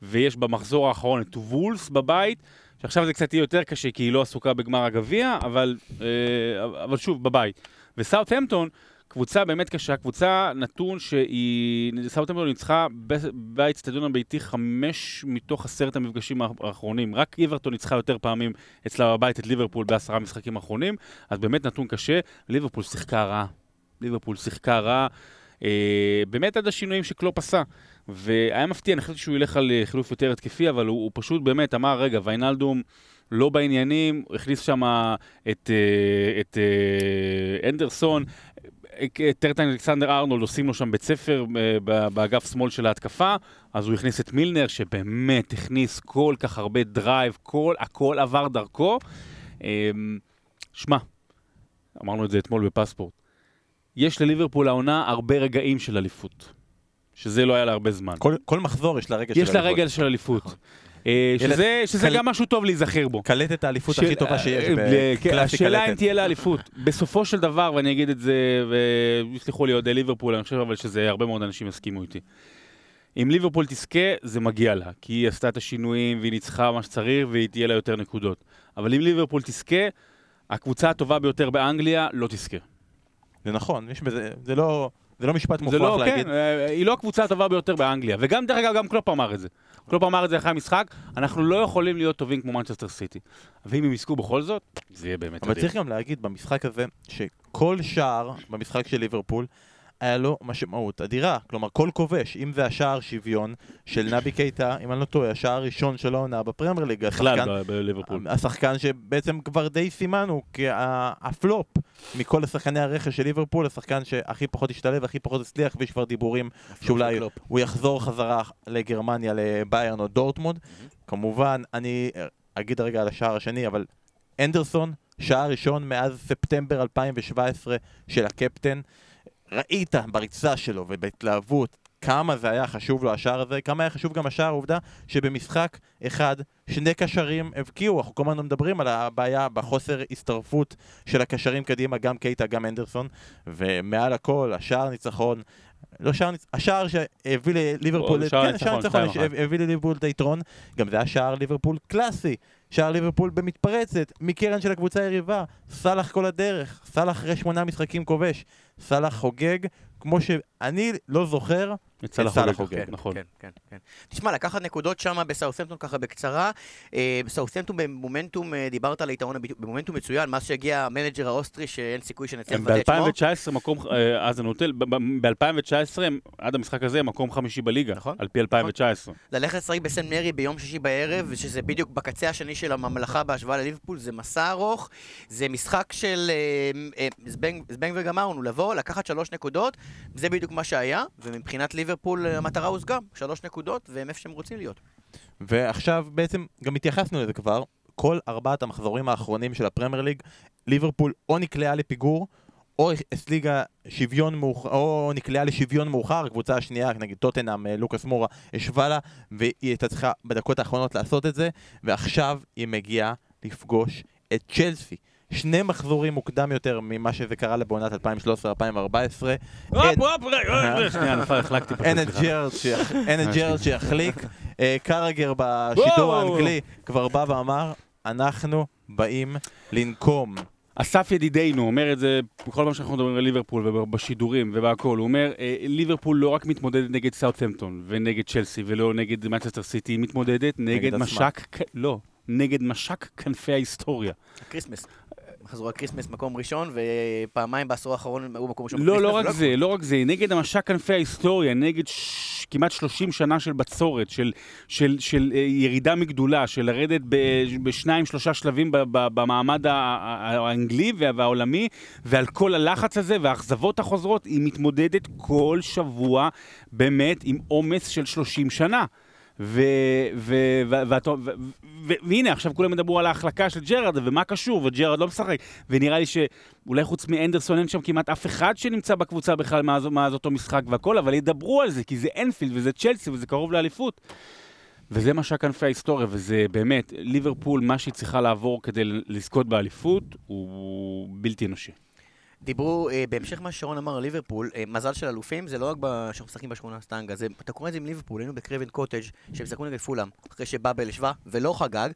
ויש במחזור האחרון את וולס בבית, שעכשיו זה קצת יהיה יותר קשה, כי היא לא עסוקה בגמר הגביע, אבל, אה, אבל שוב, בבית. וסאוטהמפטון, קבוצה באמת קשה, קבוצה נתון שהיא, סאוטהמפטון ניצחה באצטדיון הביתי חמש מתוך עשרת המפגשים האחרונים. רק איברטון ניצחה יותר פעמים אצלה בבית את ליברפול בעשרה משחקים האחרונים, אז באמת נתון קשה. ליברפול שיחקה רע. ליברפול שיחקה רע. אה, באמת עד השינויים שקלופ עשה. והיה מפתיע, אני חשבתי שהוא ילך על אה, חילוף יותר התקפי, אבל הוא, הוא פשוט באמת אמר, רגע, ויינלדום לא בעניינים, הכניס שם את, אה, את אה, הנדרסון, טרנט אלכסנדר ארנולד עושים לו שם בית ספר אה, באגף שמאל של ההתקפה, אז הוא הכניס את מילנר, שבאמת הכניס כל כך הרבה drive, כל, הכל עבר דרכו. אה, שמע, אמרנו את זה אתמול בפספורט, יש לליברפול העונה הרבה רגעים של אליפות, שזה לא היה לה הרבה זמן. כל, כל מחזור יש לה יש של לה אליפות. רגל של אליפות. אה, ילד- שזה, שזה קל- גם משהו טוב להיזכר בו. קלטת האליפות של- הכי טובה שיש אה, אה, כן, בקלאסי השאלה אם. תהיה לה אליפות. בסופו של דבר, ואני אגיד את זה, ויסלחו לי אוהדי ליברפול, אני חושב אבל שזה הרבה מאוד אנשים יסכימו איתי. אם ליברפול תזכה, זה מגיע לה, כי היא עשתה את השינויים והיא ניצחה מה שצריך והיא תהיה לה יותר נקודות. אבל אם ליברפול תזכה, הקבוצה הטובה ביותר באנגליה לא תזכה. זה נכון, יש בזה, זה לא, זה לא משפט מופרך לא, להגיד. כן, אה, היא לא הקבוצה הטובה ביותר באנגליה. וגם, דרך אגב, גם קלופ אמר את זה. קלופ אמר את זה אחרי המשחק, אנחנו לא יכולים להיות טובים כמו מנצ'סטר סיטי. ואם הם יזכו בכל זאת, זה יהיה באמת אבל אדיר. צריך גם להגיד במשחק הזה, שכל שער במשחק של ליברפול, היה לו משמעות אדירה. כלומר, כל כובש, אם זה השער שוויון של נבי קייטה, אם אני לא טועה, השער הראשון של העונה בפרמייר ליג, בכלל בליברפול. השחקן שבעצם כבר די סימנו כהפלופ מכל שחקני הרכש של ליברפול, השחקן שהכי פחות השתלב, הכי פחות הצליח, ויש כבר דיבורים שאולי. הוא יחזור חזרה לגרמניה, לביירן או דורטמונד. כמובן, אני אגיד רגע על השער השני, אבל אנדרסון, שער ראשון מאז ספטמבר 2017 של הקפטן. ראית בריצה שלו ובהתלהבות כמה זה היה חשוב לו השער הזה, כמה היה חשוב גם השער, העובדה שבמשחק אחד שני קשרים הבקיעו, אנחנו כל הזמן מדברים על הבעיה בחוסר הצטרפות של הקשרים קדימה, גם קייטה, גם אנדרסון, ומעל הכל, השער ניצחון, לא שער ניצחון, השער שהביא לליברפול, שער כן, ניצחון, שער ניצחון, 2-1. שהביא לליברפול את היתרון, גם זה היה שער ליברפול קלאסי, שער ליברפול במתפרצת, מקרן של הקבוצה היריבה, סאלח כל הדרך, סאלח אחרי שמונה משחקים כובש, סאלח חוגג, כמו שאני לא זוכר, את סאלח חוגג, כן, נכון. כן, כן, כן. תשמע, לקחת נקודות שם בסאות'מפטון ככה בקצרה. אה, בסאות'מפטון במומנטום, אה, דיברת על היתרון במומנטום מצוין, מאז שהגיע המנג'ר האוסטרי שאין סיכוי שנצליח לבטא את שמו. ב-2019 מקום, אה, אז אני נוטל, ב-2019 הם עד המשחק הזה מקום חמישי בליגה, נכון. על פי 2019. ללכת לשחק בסן מרי ביום שישי בערב, שזה בדיוק בקצה השני של הממלכה בהשוואה לליברפול, זה מסע ארוך, זה משחק של זבנג זבנג וגמרנו, לבוא, לקחת שלוש נקודות, זה בדיוק מה שהיה, ומבחינת ליברפול אה, המטרה הושגה, שלוש נקודות, והם איפה שהם רוצים להיות. ועכשיו בעצם גם התייחסנו לזה כבר, כל ארבעת המחזורים האחרונים של הפרמייר ליג, ליברפול או נקלעה לפיגור, או הסליגה שוויון מאוחר, או נקלעה לשוויון מאוחר, הקבוצה השנייה, נגיד טוטנאם, אה, לוקאס מורה, השווה לה, והיא הייתה צריכה בדקות האחרונות לעשות את זה, ועכשיו היא מגיעה לפגוש את צ'לסי. שני מחזורים מוקדם יותר ממה שזה קרה לה בעונת 2013-2014. הופ, הופ, רגע, רגע, שנייה, נפל, החלקתי פשוט, אין את אין את ג'רד שיחליק. אה, קראגר בשידור. האנגלי כבר בא ואמר, אנחנו באים לנקום. אסף ידידנו אומר את זה בכל פעם שאנחנו מדברים על ליברפול ובשידורים ובהכל, הוא אומר, אה, ליברפול לא רק מתמודדת נגד סאוטהמפטון ונגד צ'לסי ולא נגד מנצ'סטר סיטי, היא מתמודדת נגד עצמה. משק, לא, נגד משק כנפי ההיסטוריה. כריסמס. חזרו הכריסמס מקום ראשון, ופעמיים בעשור האחרון היו מקום ראשון לא, לא רק זה, לא רק זה, נגד המשק כנפי ההיסטוריה, נגד ש... כמעט 30 שנה של בצורת, של, של, של אה, ירידה מגדולה, של לרדת ב- בשניים, שלושה שלבים במעמד האנגלי וה- והעולמי, ועל כל הלחץ הזה והאכזבות החוזרות, היא מתמודדת כל שבוע באמת עם עומס של 30 שנה. והנה, עכשיו כולם ידברו על ההחלקה של ג'רארד, ומה קשור, וג'רארד לא משחק. ונראה לי שאולי חוץ מאנדרסון אין שם כמעט אף אחד שנמצא בקבוצה בכלל מאז, אותו משחק והכל, אבל ידברו על זה, כי זה אנפילד וזה צ'לסי וזה קרוב לאליפות. וזה משק כנפי ההיסטוריה, וזה באמת, ליברפול, מה שהיא צריכה לעבור כדי לזכות באליפות, הוא בלתי אנושי. דיברו, אה, בהמשך מה ששרון אמר על ליברפול, אה, מזל של אלופים זה לא רק שאנחנו משחקים בשכונה סטנגה, זה, אתה קורא את זה עם ליברפול, היינו בקרבן קוטג' שהם שיחקו נגד פולאם, אחרי שבאבל ישבה ולא חגג,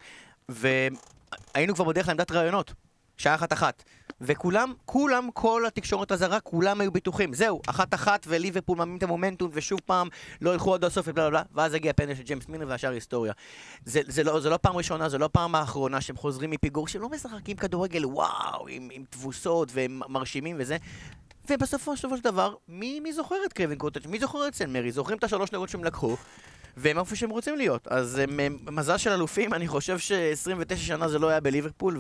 והיינו כבר בדרך לעמדת ראיונות, שעה אחת אחת, וכולם, כולם, כל התקשורת הזרה, כולם היו בטוחים, זהו, אחת אחת וליברפול מאמין את המומנטום, ושוב פעם לא ילכו עד הסוף ובלה בלה ואז הגיע הפנדל של ג'יימס מילר והשאר היסטוריה. זה, זה, לא, זה לא פעם ראשונה, זה לא פעם האחרונה שהם חוזרים מפיגור, שהם לא משחקים כדורגל וואו, עם, עם תבוסות והם מרשימים וזה. ובסופו של דבר, מי, מי זוכר את קווין קוטג'? מי זוכר את סן מרי? זוכרים את השלוש נקודות שהם לקחו, והם איפה שהם רוצים להיות. אז הם, מזל של אלופים, אני חושב ש-29 שנה זה לא היה בליברפול,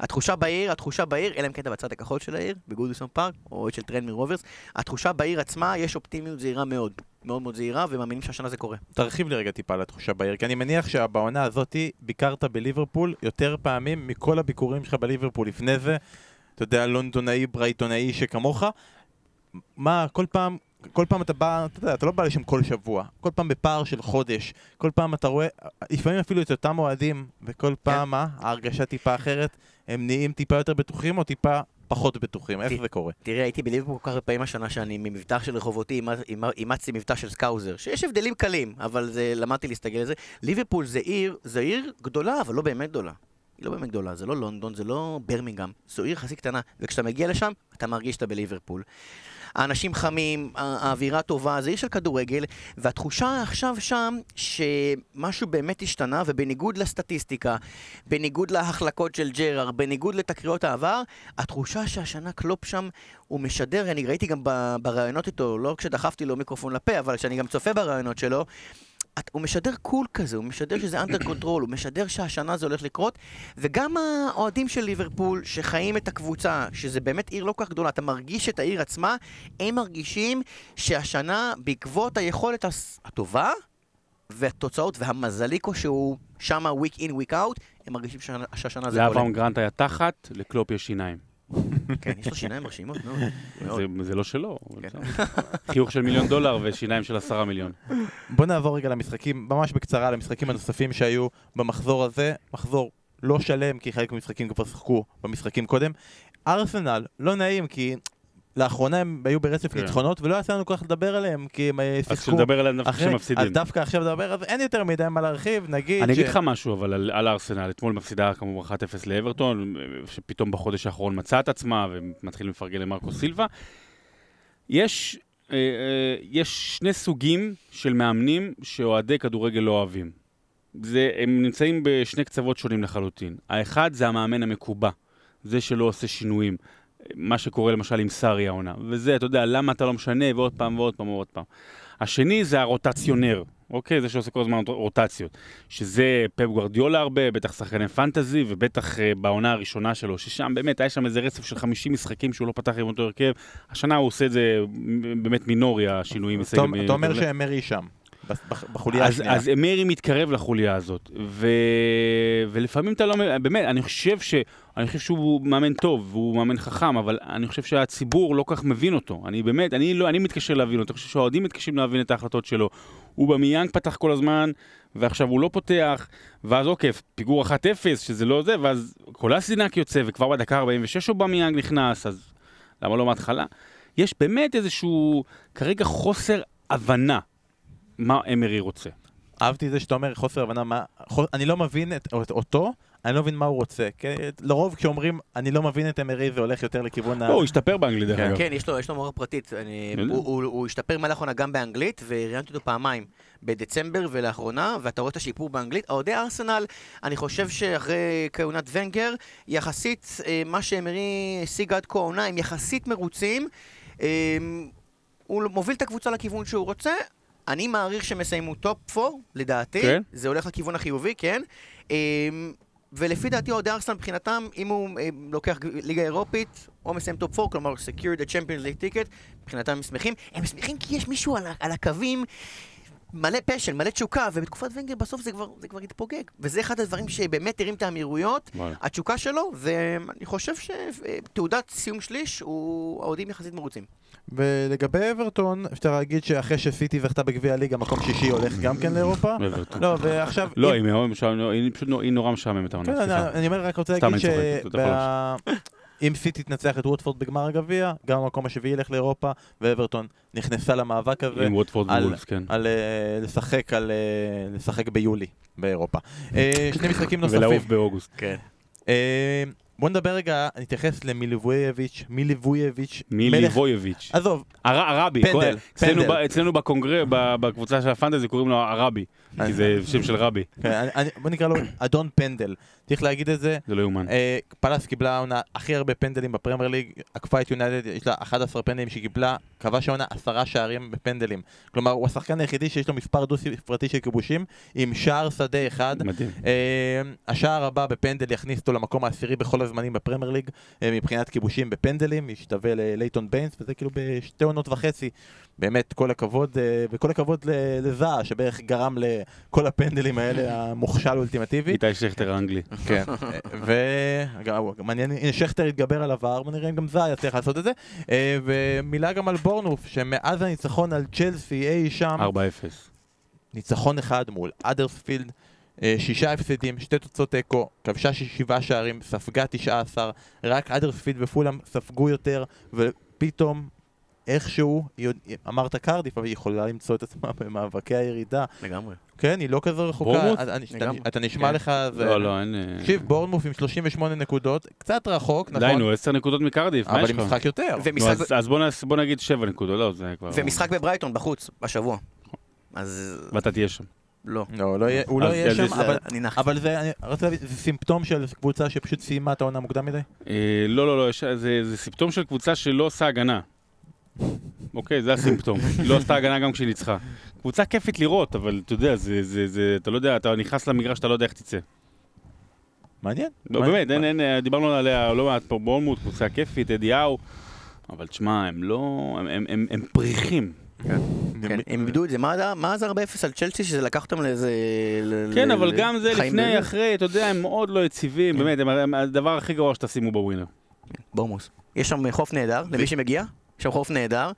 והתחושה בעיר, התחושה בעיר, אלא אם כן אתה בצד הכחול של העיר, בגודיסון פארק, או של טרנמיר רוברס, התחושה בעיר עצמה, יש אופטימיות זהירה מאוד. מאוד מאוד זהירה, ומאמינים שהשנה זה קורה. תרחיב לי רגע טיפה על התחושה בעיר, כי אני מניח שבעונה הזאתי ביקרת בליברפול יותר פעמים מכל הביקורים שלך בליברפול לפני זה. אתה יודע, לונדונאי, ברייטונאי שכמוך. מה, כל פעם, כל פעם אתה בא, אתה יודע, אתה לא בא לשם כל שבוע. כל פעם בפער של חודש. כל פעם אתה רואה, לפעמים אפילו את אותם אוהדים, וכל פעם, מה, ההרגשה טיפה אחרת, הם נהיים טיפה יותר בטוחים או טיפה פחות בטוחים? איך זה קורה? תראה, הייתי בליברפול כל כך הרבה פעמים השנה שאני ממבטא של רחובותי אימ- אימ- אימצתי מבטא של Scouser, שיש הבדלים קלים, אבל זה, למדתי להסתגל לזה. ליברפול זה עיר, זה עיר גדולה, אבל לא באמת גדולה. היא לא באמת גדולה, זה לא לונדון, זה לא ברמינגהם, זו עיר יחסית קטנה, וכשאתה מגיע לשם, אתה מרגיש שאתה בליברפול. האנשים חמים, האווירה טובה, זה עיר של כדורגל, והתחושה עכשיו שם שמשהו באמת השתנה, ובניגוד לסטטיסטיקה, בניגוד להחלקות של ג'רארד, בניגוד לתקריות העבר, התחושה שהשנה קלופ שם, הוא משדר, אני ראיתי גם בראיונות איתו, לא כשדחפתי לו מיקרופון לפה, אבל כשאני גם צופה בראיונות שלו, את, הוא משדר קול כזה, הוא משדר שזה under control, הוא משדר שהשנה זה הולך לקרות, וגם האוהדים של ליברפול שחיים את הקבוצה, שזה באמת עיר לא כל כך גדולה, אתה מרגיש את העיר עצמה, הם מרגישים שהשנה, בעקבות היכולת הטובה, והתוצאות והמזליקו שהוא שמה week in week out, הם מרגישים שהשנה- זה לאברהם עולה. גרנט היה תחת, לקלופ יש שיניים. כן, יש לו שיניים מרשימות מאוד. מאוד. זה- זה לא שלו. כן. חיוך של מיליון דולר ושיניים של עשרה מיליון. בוא נעבור רגע למשחקים, ממש בקצרה, למשחקים הנוספים שהיו במחזור הזה. מחזור לא שלם, כי חלק מהמשחקים כבר שיחקו במשחקים קודם. ארסנל, לא נעים, כי לאחרונה הם היו ברצף כן. ניצחונות, ולא יצא לנו כל כך לדבר עליהם, כי הם אה, אז שיחקו כשנדבר עליהם דווקא אחרי, אז כשמפסידים. דווקא עכשיו לדבר, אז אין יותר מדי מה להרחיב, נגיד אני ש- אגיד לך משהו, אבל על, על ארסנל, אתמול מפסידה כמובן 1-0 לאברטון, שפתאום בחודש האחרון מצאה את עצמה ומתחילים לפרגן למרקו סילבה. יש, אה, אה, יש שני סוגים של מאמנים שאוהדי כדורגל לא אוהבים. זה, הם נמצאים בשני קצוות שונים לחלוטין. האחד זה המאמן המקובע, זה שלא עושה שינויים. מה שקורה למשל עם סארי העונה. וזה, אתה יודע, למה אתה לא משנה, ועוד פעם ועוד פעם ועוד פעם. השני זה הרוטציונר, אוקיי? זה שעושה כל הזמן רוטציות. שזה פפ גוורדיולה הרבה, בטח שחקני פנטזי, ובטח אה, בעונה הראשונה שלו, ששם באמת היה שם איזה רצף של 50 משחקים שהוא לא פתח עם אותו הרכב. השנה הוא עושה את זה באמת מינורי, השינויים. אתה אומר שאמרי שם, בחוליה אז, השנייה. אז מרי מתקרב לחוליה הזאת, ו... ולפעמים אתה לא... באמת, אני חושב, ש... אני חושב שהוא מאמן טוב, והוא מאמן חכם, אבל אני חושב שהציבור לא כל כך מבין אותו. אני באמת, אני, לא, אני מתקשה להבין אותו, אני חושב שהאוהדים מתקשים להבין את ההחלטות שלו. אובמיאנג פתח כל הזמן, ועכשיו הוא לא פותח, ואז אוקיי, פיגור 1-0, שזה לא זה, ואז קולאשינאץ יוצא, וכבר בדקה 46 אובמיאנג נכנס, אז למה לא מההתחלה? יש באמת איזשהו, כרגע חוסר הבנה מה אמרי רוצה. אהבתי את זה שאתה אומר חוסר הבנה מה... חו- אני לא מבין את, את אותו, אני לא מבין מה הוא רוצה. כן? לרוב כשאומרים אני לא מבין את אמרי זה הולך יותר לכיוון ה... לא, הוא השתפר באנגלית דרך אגב. כן, יש לו, יש לו מורה פרטית. אני, יודע. הוא, הוא, הוא השתפר מהלאחרונה גם באנגלית, וראיינתי אותו פעמיים, בדצמבר ולאחרונה, ואתה רואה את השיפור באנגלית. אוהדי ארסנל, אני חושב שאחרי כהונת ונגר, יחסית, אה, מה שאמרי השיג עד כה העונה, הם יחסית מרוצים. אה, הוא מוביל את הקבוצה לכיוון שהוא רוצה. אני מעריך שהם יסיימו top 4, לדעתי. כן? זה הולך לכיוון החיובי, כן. אה, ולפי דעתי אוהדי ארסנל מבחינתם, אם הוא אה, לוקח ליגה אירופית, או מסיים top 4, כלומר secure the Champions League ticket, מבחינתם הם שמחים. הם שמחים כי יש מישהו על, על הקווים, מלא passion, מלא תשוקה, ובתקופת ונגר בסוף זה כבר, זה כבר התפוגג. וזה אחד הדברים שבאמת הרים את האמירייטס. התשוקה שלו, ואני חושב שתעודת סיום שליש, הוא האוהדים יחסית מרוצים. ולגבי אברטון, אפשר להגיד שאחרי שסיטי זכתה בגביע הליגה, מקום שישי הולך גם כן לאירופה. לא, ועכשיו... לא, אם- היא פשוט נורא משעממת העונה, כן, סליחה. אני אומר, רק רוצה להגיד יכול שאם סיטי תנצח את ווטפורד בגמר הגביע, גם המקום השביעי ילך לאירופה, ואברטון נכנסה למאבק הזה. עם ווטפורד וולפס, כן. על אה, לשחק על אה, לשחק ביולי באירופה. אה, שני משחקים נוספים. ולעוף באוגוסט. כן. בוא נדבר רגע, נתייחס מילי מלך- וויוביץ'. עזוב, הר- הרבי. פנדל, אצלנו פנדל. ב- אצלנו בקונגרס, בקבוצה של הפנטזי קוראים לו הרבי. כי זה שם של רבי. כן, בוא נקרא לו אדון פנדל. צריך להגיד את זה. זה לא יאומן. אה, פאלאס קיבלה העונה הכי הרבה פנדלים בפרמייר ליג, עקפה את יונייטד, יש לה 11 פנדלים שהיא קיבלה, כבש העונה עשרה שערים בפנדלים. כלומר, הוא השחקן היחידי שיש לו מספר דו-ספרתי של כיבושים, עם שער שדה אחד. מדהים. אה, השער הבא בפנדל יכניס אותו למקום העשירי בכל הזמנים בפרמייר ליג, אה, מבחינת כיבושים בפנדלים, ישתווה ללייטון ביינס, וזה כאילו בשתי עונות וחצי. באמת, כל הכבוד, אה, וכל הכבוד ל- לזעה, שבערך גרם לכל הפנדלים האלה, המוכשל אולטימטיבי. איתי שכטר האנגלי. כן, ומעניין, הנה שכטר התגבר על עבר, בוא נראה אם גם זעה יצליח לעשות את זה. אה, ומילה גם על בורנוף, שמאז הניצחון על צ'לסי אי שם, 4-0. ניצחון אחד מול אדרספילד, שישה הפסדים, שתי תוצאות תיקו, כבשה שבעה שערים, ספגה תשעה עשר, רק אדרספילד ופולאם ספגו יותר, ופתאום... איכשהו, אמרת קרדיף, אבל היא יכולה למצוא את עצמה במאבקי הירידה. לגמרי. כן, היא לא כזו רחוקה. בורנמוט? אתה- אתה- לגמרי. אתה נשמע כן. לך... זה- לא, לא, אין... אה, תקשיב, בורנמוף עם 38 נקודות, קצת רחוק, נכון? די, נו, 10 נקודות מקרדיף, מה אבל יש עם לך? משחק יותר. אז- אז בוא נעש- בוא נגיד 7 נקודות, לא, זה כבר... ומשחק בברייטון בחוץ, בשבוע. אז ואתה תהיה שם. לא. לא, לא יהיה- הוא לא יהיה שם, יש- אבל... אני נח. אבל זה, אני רציתי להבין, זה סימפטום של קבוצה שפשוט סיימה את העונה מוקדם מדי? אה, לא, לא, לא, יש- זה זה סימפטום של קבוצה שלא עושה הגנה. אוקיי, זה הסימפטום. היא לא עשתה הגנה גם כשהיא ניצחה. קבוצה כיפית לראות, אבל אתה יודע, זה, זה, זה, אתה לא יודע, אתה נכנס למגרש, אתה לא יודע איך תצא. מעניין. לא, מעניין. באמת, אין, אין, דיברנו עליה לא מעט פה, בורנמוט, קבוצה כיפית, אדיהו, אבל תשמע, הם לא, הם, הם, הם, הם פריחים. כן, הם איבדו את זה. מה זה 4-0 על צ'לסי שזה לקח אותם לאיזה... ל- כן, אבל גם זה לפני, אחרי, אתה יודע, הם מאוד לא יציבים, באמת, הם- הדבר הכי גרוע שתשימו בווינר. בורמוס. יש שם חוף נהדר, למי שמגיע, יש שם חוף נהדר.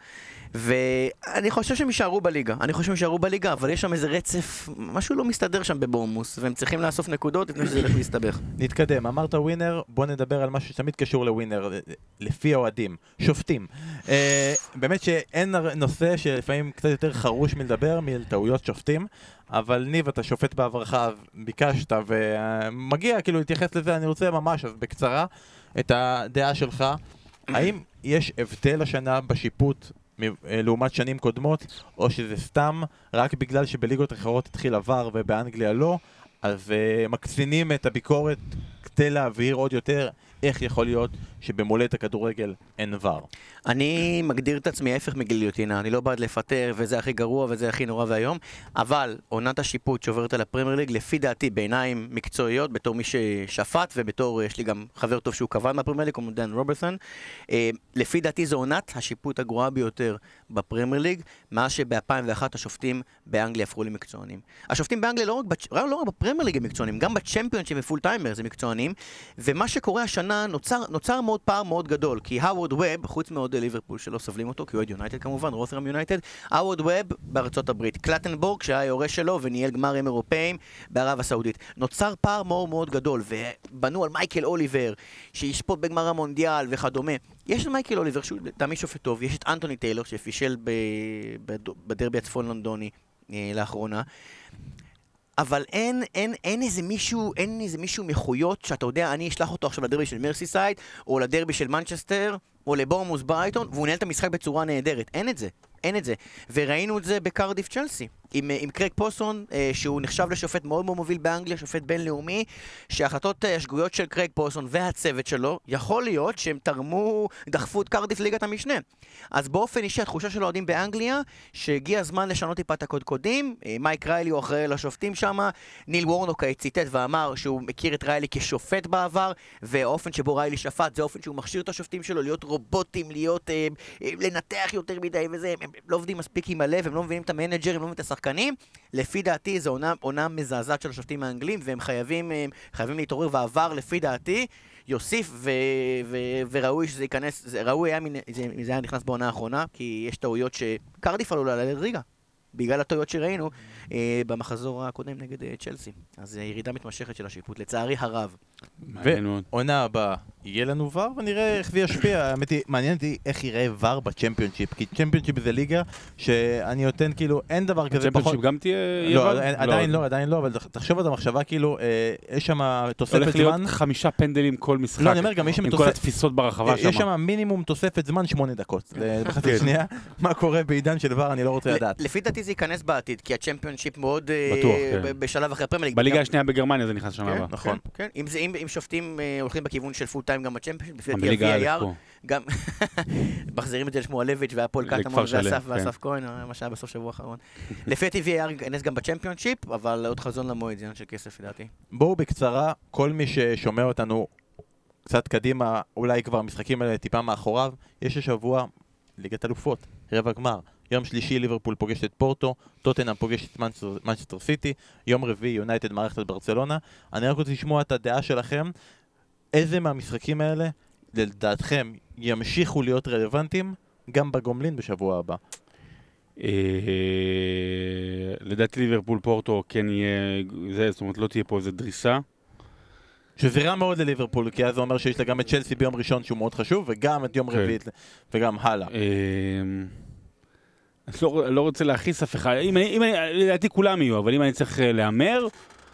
ואני חושב שהם יישארו בליגה, אני חושב שהם יישארו בליגה, אבל יש שם איזה רצף, משהו לא מסתדר שם בבורמוס, והם צריכים לאסוף נקודות לפני שזה ילך להסתבך. נתקדם, אמרת ווינר, בוא נדבר על משהו שתמיד קשור לווינר, לפי האוהדים, שופטים. אה, באמת שאין נושא שלפעמים קצת יותר חרוש מלדבר מטעויות שופטים, אבל ניב, אתה שופט בעברך, ביקשת ומגיע כאילו להתייחס לזה, אני רוצה ממש, אז בקצרה, את הדעה שלך. האם יש הבדל השנה בשיפוט לעומת שנים קודמות, או שזה סתם רק בגלל שבליגות אחרות התחיל עבר ובאנגליה לא, אז uh, מקצינים את הביקורת כדי להבהיר עוד יותר איך יכול להיות שבמולדת הכדורגל אין ור. אני מגדיר את עצמי ההפך מגיליוטינה, אני לא בעד לפטר, וזה הכי גרוע וזה הכי נורא ואיום, אבל עונת השיפוט שעוברת על הפרמייר ליג, לפי דעתי, בעיניים מקצועיות, בתור מי ששפט, ובתור, יש לי גם חבר טוב שהוא כוון מהפרמייר ליג, כמו דן רוברטסון, אה, לפי דעתי זו עונת השיפוט הגרועה ביותר בפרמייר ליג, מאז שב-2001 השופטים באנגליה הפכו למקצוענים. השופטים באנגליה לא רק, בצ'... לא רק בפרמייר ליג הם מקצוענים, גם בצ'מפיונשיפ ו full timer זה מקצוענים, ומה שקורה השנה, נוצר, נוצר מאוד פער מאוד גדול, כי האוורד ווב, חוץ מאוהדי ליברפול שלא סובלים אותו, כי הוא אוהד יונייטד כמובן, רות'רם יונייטד, האוורד ווב בארצות הברית, קלטנבורג שהיה יורש שלו וניהל גמרים אירופאים בערב הסעודית. נוצר פער מאוד מאוד גדול, ובנו על מייקל אוליבר, שישפוט בגמר המונדיאל וכדומה. יש את מייקל אוליבר, שהוא לטעמי שופט טוב, יש את אנטוני טיילור שפישל ב... בד- בדרבי הצפון לונדוני אה, לאחרונה. אבל אין, אין, אין איזה מישהו, אין איזה מישהו מחויות שאתה יודע, אני אשלח אותו עכשיו לדרבי של מרסיסייד, או לדרבי של מנצ'סטר, או לבורנמות' ברייטון, והוא ינהל את המשחק בצורה נהדרת. אין את זה. אין את זה. וראינו את זה בקרדיף צ'לסי. עם, אה, עם קרייג פוסון, אה, שהוא נחשב לשופט מאוד מאוד מוביל באנגליה, שופט בינלאומי, שההחלטות אה, השגויות של קרייג פוסון והצוות שלו, יכול להיות שהם תרמו, דחפו את קרדיף לליגת המשנה. אז באופן אישי, התחושה של האוהדים באנגליה, שהגיע הזמן לשנות טיפה את הקודקודים. מייק ריילי הוא אחראי לשופטים שם, ניל וורנוק ציטט ואמר שהוא מכיר את ריילי כשופט בעבר, והאופן שבו ריילי שפט זה האופן שהוא מכשיר את השופטים שלו להיות רובוטים, להיות, אה, אה, לנתח יותר מדי וזה, הם, הם לא עובדים מספיק עם הלב, הם לא מבינים את המנג'ר, הם לא מבינים את השחקנים. לפי דעתי זו עונה, עונה מזעזעת של השופטים האנגלים, והם חייבים, אה, חייבים להתעורר, ועבר לפי דעתי יוסיף, ו, ו, וראוי שזה ייכנס, זה, ראוי היה זה- זה היה נכנס בעונה האחרונה, כי יש טעויות שקרדיף עלולה לעלות ליגה. בגלל הטעויות שראינו אה, במחזור הקודם נגד אה, צ'לסי. אז אה, ירידה מתמשכת של השיפוט, לצערי הרב. מעניין מאוד. עונה הבאה יהיה לנו ור ונראה איך זה ישפיע. האמת היא, מעניין אותי איך יראה ור בצ'מפיונשיפ, כי צ'מפיונשיפ זה ליגה שאני נותן כאילו, אין דבר כזה פחות... צ'מפיונשיפ גם תהיה... לא? אין- עדיין לא, עדיין לא, אבל תח- תחשוב על המחשבה כאילו, אה, יש שם תוספת הולך להיות זמן. חמישה פנדלים כל משחק. לא, אני אומר, גם יש שם עם כל תוספת... התפיסות ברחבה יש שם שם. מינימום תוספת זמן שמונה דקות. בחצי כן. שנייה, מה קורה בעידן של VAR אני לא רוצה לדעת. לפי דעתי זה ייכנס בעתיד, כי הצ'מפיונשיפ מאוד... אה, בטוח, כן. ב- בשלב אחרי הפרמייר ליג. בליגה השנייה בגרמניה זה נכנס שנה כן, הבאה. נכון. כן, כן. אם, זה, אם, שופטים אה, הולכים בכיוון של full time גם בצ'מפיונשיפ, לפי דעתי ה-VAR. גם מחזירים את זה לשמואלביץ' והפועל קטמון ואסף כן. ואסף כהן, אה, מה שהיה בסוף שבוע האחרון. לפי דעתי VAR ייכנס גם בצ'מפיונשיפ, אבל עוד חזון למועד, זה עניין של כסף לדעתי. בואו בקצרה, כל מי ששומע אותנו קצת קדימה, אולי כבר המשחקים האלה טיפה מאחוריו, יש השבוע ליגת אלופות, רבע גמר. יום שלישי ליברפול פוגשת את פורטו, טוטנאם פוגשת את מנצ'סטר- סיטי, יום רביעי יונייטד מערכת את ברצלונה. אני רק רוצה לשמוע את הדעה שלכם, איזה מהמשחקים האלה, לדעתכם, ימשיכו להיות רלוונטיים גם בגומלין בשבוע הבא. אה, לדעתי ליברפול פורטו כן יהיה, זה, זאת אומרת לא תהיה פה איזה דריסה. שזה רע מאוד לליברפול, כי אז זה אומר שיש לה גם את צ'לסי ביום ראשון שהוא מאוד חשוב, וגם את יום כן. רביעי, וגם הלאה. לא, לא רוצה להכעיס אף אחד, אם אני, אם אני, לדעתי כולם יהיו, אבל אם אני צריך אה, להמר,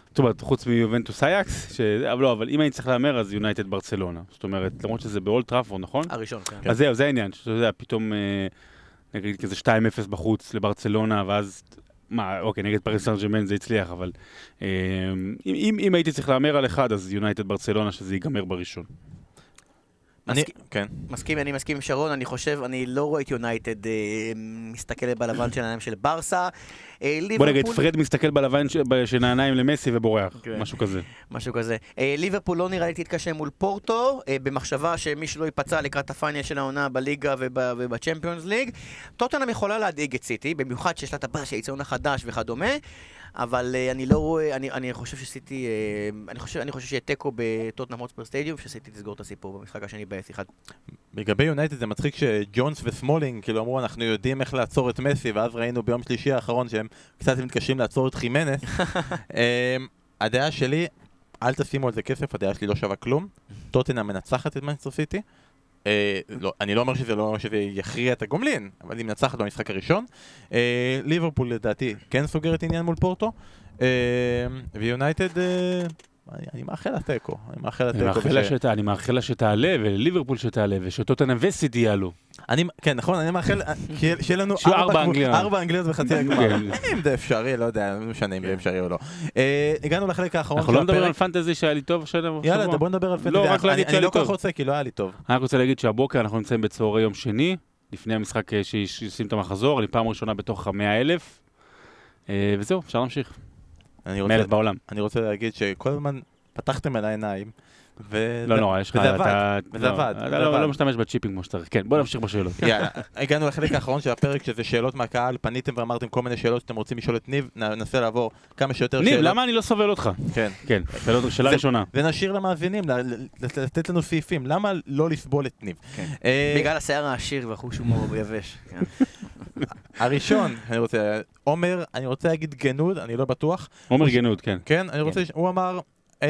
זאת אומרת, חוץ מיובנטוס אייקס, ש... אבל לא, אבל אם אני צריך להמר אז יונייטד ברצלונה. זאת אומרת, למרות שזה באולד טראפורד, נכון? הראשון, כן. אז זהו, זה העניין, שאתה יודע, פתאום, אה, נגיד כזה 2-0 בחוץ לברצלונה, ואז, מה, אוקיי, נגד פריס סן ז'רמן זה הצליח, אבל אה, אם, אם, אם הייתי צריך להמר על אחד, אז יונייטד ברצלונה, שזה ייגמר בראשון. אני. כן. מסכים, אני מסכים עם שרון, אני חושב, אני לא רואה את יונייטד אה, מסתכלת בלבן של העיניים של ברסה. אה, בוא נגיד, פרד מסתכל בלבן של העיניים למסי ובורח, כן. משהו כזה. משהו כזה. אה, ליברפול לא נראה לי תתקשה מול פורטו, אה, במחשבה שמי שלא ייפצע לקראת ה final של העונה בליגה וב- ובצ'מפיונס ליג. טוטנאם יכולה להדאיג את סיטי, במיוחד שיש לה את הבאס של האצטדיון החדש וכדומה, אבל אה, אני לא רואה, אני, אני חושב שסיטי, אה, אני חושב, אני חושב שיהיה תיקו בטוטנאם הוטספר סטדיום, שסיטי תסגור את הסיפור במשחק השני ב-S1. לגבי יונייטד זה מצחיק שג'ונס וסמולינג כאילו אמרו אנחנו יודעים איך לעצור את מסי ואז ראינו ביום שלישי האחרון שהם קצת מתקשים לעצור את חימנס. אמ, הדעה שלי, אל תשימו על זה כסף, הדעה שלי לא שווה כלום. טוטנאם מנצחת את מנצ'סטר סיטי. אה, לא, אני לא אומר שזה לא שזה יכריע את הגומלין, אבל היא מנצחת במשחק הראשון. אה, ליברפול לדעתי כן סוגרת עניין מול פורטו. אה, ויונייטד, אה, אני, אני מאחל לה תיקו. אני מאחל לה אני תיקו. שת- אני מאחל לה שתעלה, ולליברפול שתעלה, ושטוטנאם וסיטי יעלו. אני, כן, נכון, אני מאחל שיהיה לנו ארבע אנגליות. ארבע אנגליות בחצי הגמר. כן. אם זה אפשרי, לא יודע, לא משנה אם זה אפשרי או לא. אה, הגענו לחלק האחרון אנחנו של לא מדברים על הפרק. פנטזי שהיה לי טוב השבוע? יאללה, בוא נדבר על פנטזי. לא, רק אני- להגיד אני שהיה לא לי כל כך טוב. רוצה, כי לא היה לי טוב. אני רוצה להגיד שהבוקר אנחנו נמצאים בצהרי יום שני, לפני המשחק אה, שישים את המחזור, אני פעם ראשונה בתוך המאה אלף. אה, וזהו, אפשר להמשיך. אלף בעולם. אני רוצה להגיד שכל הזמן פתחתם על העיניים. ו- לא נורא, יש לך... וזה עבד, וזה לא, עבד, אתה לא. לא משתמש בצ'יפים כמו שצריך. כן, בוא נמשיך בשאלות. יאללה, הגענו לחלק האחרון של הפרק, שזה שאלות מהקהל. פניתם ואמרתם כל מיני שאלות שאתם רוצים לשאול את ניב, ננסה לעבור כמה שיותר שאלות. ניב, למה אני לא סובל אותך? כן. כן, שאלות- שאלה ראשונה. ונשאיר למאזינים, לתת לנו סעיפים. למה לא לסבול את ניב? כן. אה, בגלל השיער העשיר והחוש הומור יבש. כן. הראשון, אני רוצה, עומר, אני רוצה להגיד גנוד, אני לא בטוח. עומר גנות, כן. כן, אני רוצה, ש- הוא אמר,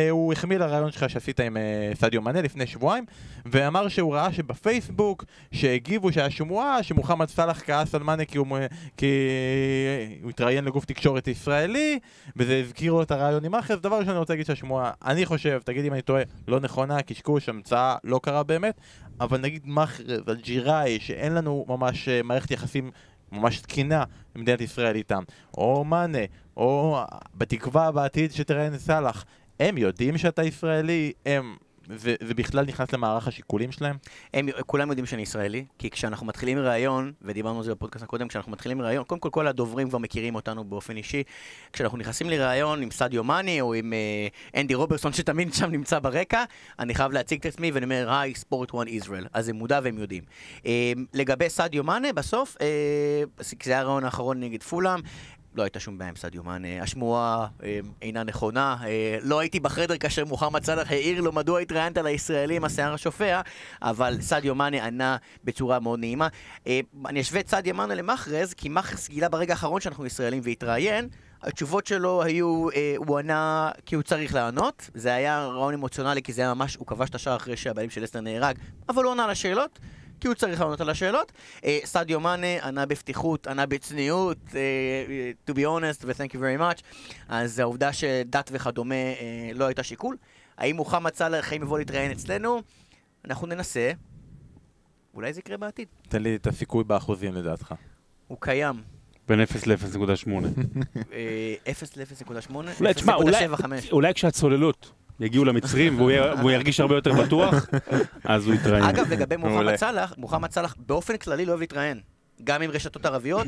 הוא החמיא לרעיון שלך שעשית עם אה, סדיו מנה לפני שבועיים, ואמר שהוא ראה שבפייסבוק, שהגיבו שהיה שמועה, שמוחמד סאלח כעס על מאנה כי הוא, כי הוא התראיין לגוף תקשורת ישראלי, וזה הזכיר לו את הרעיון עם אחר, דבר ראשון אני רוצה להגיד שהשמועה, אני חושב, תגיד אם אני טועה, לא נכונה, קשקוש, המצאה, לא קרה באמת, אבל נגיד מחרז, אלג'יראי, שאין לנו ממש אה, מערכת יחסים ממש תקינה במדינת ישראל איתם, או מאנה, או בתקווה בעתיד שתראיין סאלח, הם יודעים שאתה ישראלי, הם... זה, זה בכלל נכנס למערך השיקולים שלהם? הם, כולם יודעים שאני ישראלי, כי כשאנחנו מתחילים ראיון, ודיברנו על זה בפודקאסט הקודם, כשאנחנו מתחילים ראיון, קודם כל כל הדוברים כבר מכירים אותנו באופן אישי. כשאנחנו נכנסים לראיון עם סדיו מאני או עם אה, אנדי רוברסון, שתמיד שם נמצא ברקע, אני חייב להציג את עצמי ואני אומר, היי, ספורט 1 ישראל. אז הם מודע והם יודעים. אה, לגבי סדיו מאנה, בסוף, אה, זה היה הרעיון האחרון נגד פולאם, לא הייתה שום בעיה עם סעדיו מאנה. השמועה אה, אינה נכונה. אה, לא הייתי בחדר כאשר מוחמד סאלח העיר לו מדוע התראיינת לישראלי עם השיער השופע, אבל סעדיו מאנה ענה בצורה מאוד נעימה. אה, אני אשווה את סעדיו מאנה למאחרז, כי מאחרז גילה ברגע האחרון שאנחנו ישראלים והתראיין. התשובות שלו היו, אה, הוא ענה כי הוא צריך לענות. זה היה רעיון אמוציונלי, כי זה היה ממש, הוא כבש את השער אחרי שהבעלים של אסטר נהרג, אבל הוא ענה לשאלות. כי הוא צריך לענות על השאלות. אה, סעדיו מאנה ענה בפתיחות, ענה בצניעות, אה, אה, to be honest ו-thank you very much. אז העובדה שדת וכדומה לא הייתה שיקול. האם מוחמד סאלח, האם יבוא להתראיין אצלנו? אנחנו ננסה. אולי זה יקרה בעתיד. תן לי את הסיכוי באחוזים לדעתך. הוא קיים. בין 0 ל-0.8. אה, 0 ל-0.8, אולי, תשמע, אולי- 0.75. אולי כשהצוללות יגיעו למצרים והוא ירגיש הרבה יותר בטוח, אז הוא יתראיין. אגב, לגבי. מוחמד סאלח, מוחמד סאלח באופן כללי לא אוהב להתראיין. גם עם רשתות ערביות.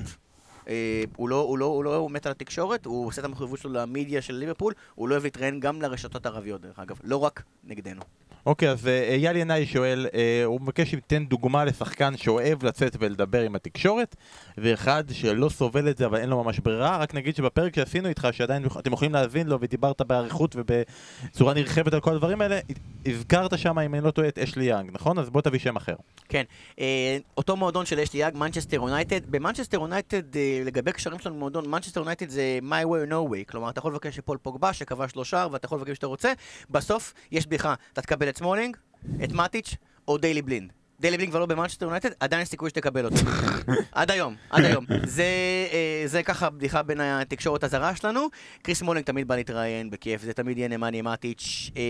אה, הוא לא, הוא לא, הוא לא הוא מת על התקשורת, הוא עושה את המחויבות שלו למדיה של ליברפול, הוא לא אוהב להתראיין גם לרשתות ערביות דרך אגב, לא רק נגדנו. אוקיי, אז אה, אייל ינאי שואל, אה, הוא מבקש שתיתן דוגמה לשחקן שאוהב לצאת ולדבר עם התקשורת, ואחד שלא סובל את זה אבל אין לו ממש ברירה, רק נגיד שבפרק שעשינו איתך, שעדיין אתם יכולים להאזין לו ודיברת באריכות ובצורה נרחבת על כל הדברים האלה, הזכרת שם, אם אני לא טועה, את אשלי יאנג, נכון? אז בוא תביא שם אחר. כן, אה, אותו מועדון של אשלי יאנג, מנצ'סטר יונייטד, במנצ'סטר יונייטד, לגבי קשרים שלנו במועדון, מנצ'סטר יונייטד זה my way or no way, כלומר, אתה יכול לבקש שפול פוגבה, שכבש לו שער, ואתה יכול לבקש שאתה רוצה, בסוף יש בדיחה, אתה תקבל את סמולינג, את מאטיץ', או דיילי בלינד. דיילי בלינד כבר לא במנצ'סטר יונייטד, עדיין יש סיכוי שתקבל אותו. עד היום, עד היום. זה, אה, זה ככה בדיחה בין התקשורת הזרה שלנו. כריס סמולינג תמיד בא להתראיין בכיף, זה תמיד יהיה נמניה מאטיץ'. אה,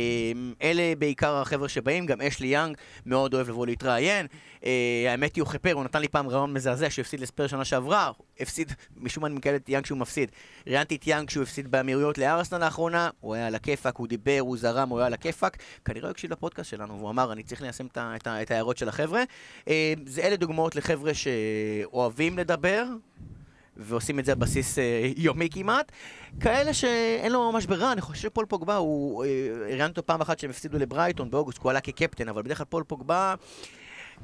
אלה בעיקר החבר'ה שבאים, גם אשלי יאנג מאוד אוהב לבוא להתראיין. אה, האמת היא, הוא חיפר, הוא נתן לי פעם ריאיון מזעזע שהוא הפסיד לספרס שנה שעברה, הפסיד, משום מה אני מקבל את יאנג שהוא מפסיד. ראיינתי את יאנג שהוא הפסיד באמירויות לארסנל לאחרונה, הוא היה על הכיפאק, הוא דיבר, הוא זרם, הוא היה על הכיפאק. כנראה הוא הקשיב לפודקאסט שלנו, והוא אמר, אני צריך ליישם את, את, את ההערות של החבר'ה. אה, זה אלה דוגמאות לחבר'ה שאוהבים לדבר. ועושים את זה על בסיס אה, יומי כמעט. כאלה שאין לו ממש ברירה, אני חושב שפול פוגבה, הוא... אה, ראיינתי אותו פעם אחת שהם הפסידו לברייטון באוגוסט, הוא עלה כקפטן, אבל בדרך כלל פול פוגבה,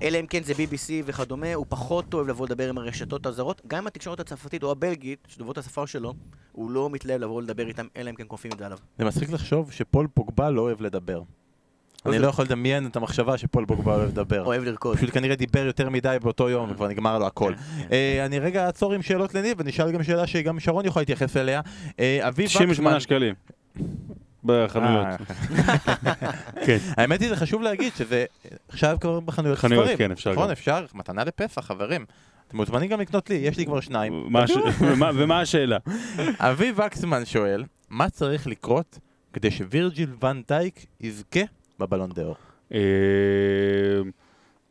אלא אם כן זה BBC וכדומה, הוא פחות אוהב לבוא לדבר עם הרשתות הזרות. גם עם התקשורת הצרפתית או הבלגית, שדוברות השפה שלו, הוא לא מתלהב לבוא לדבר איתם, אלא אם כן כופים את זה עליו. זה מצחיק לחשוב שפול פוגבה לא אוהב לדבר. אני לא יכול לדמיין את המחשבה שפול פוגבה אוהב לדבר. אוהב לרקוד. פשוט כנראה דיבר יותר מדי באותו יום וכבר נגמר לו הכל. אה, אני רגע אעצור עם שאלות לניב ונשאל גם שאלה שגם שרון יכול להתייחס אליה. אה, אביב 98 שקלים. בחנויות. אה, כן. האמת היא זה חשוב להגיד שזה עכשיו כבר בחנויות חנויות, ספרים. כן, אפשר נכון. אפשר, מתנה לפסח, חברים. אתם מוזמנים גם לקנות לי, יש לי כבר שניים. ומה- ומה השאלה? אביב וקסמן שואל, מה צריך לקרות כדי שווירג'יל ון דייק יזכה בבלון דה אור?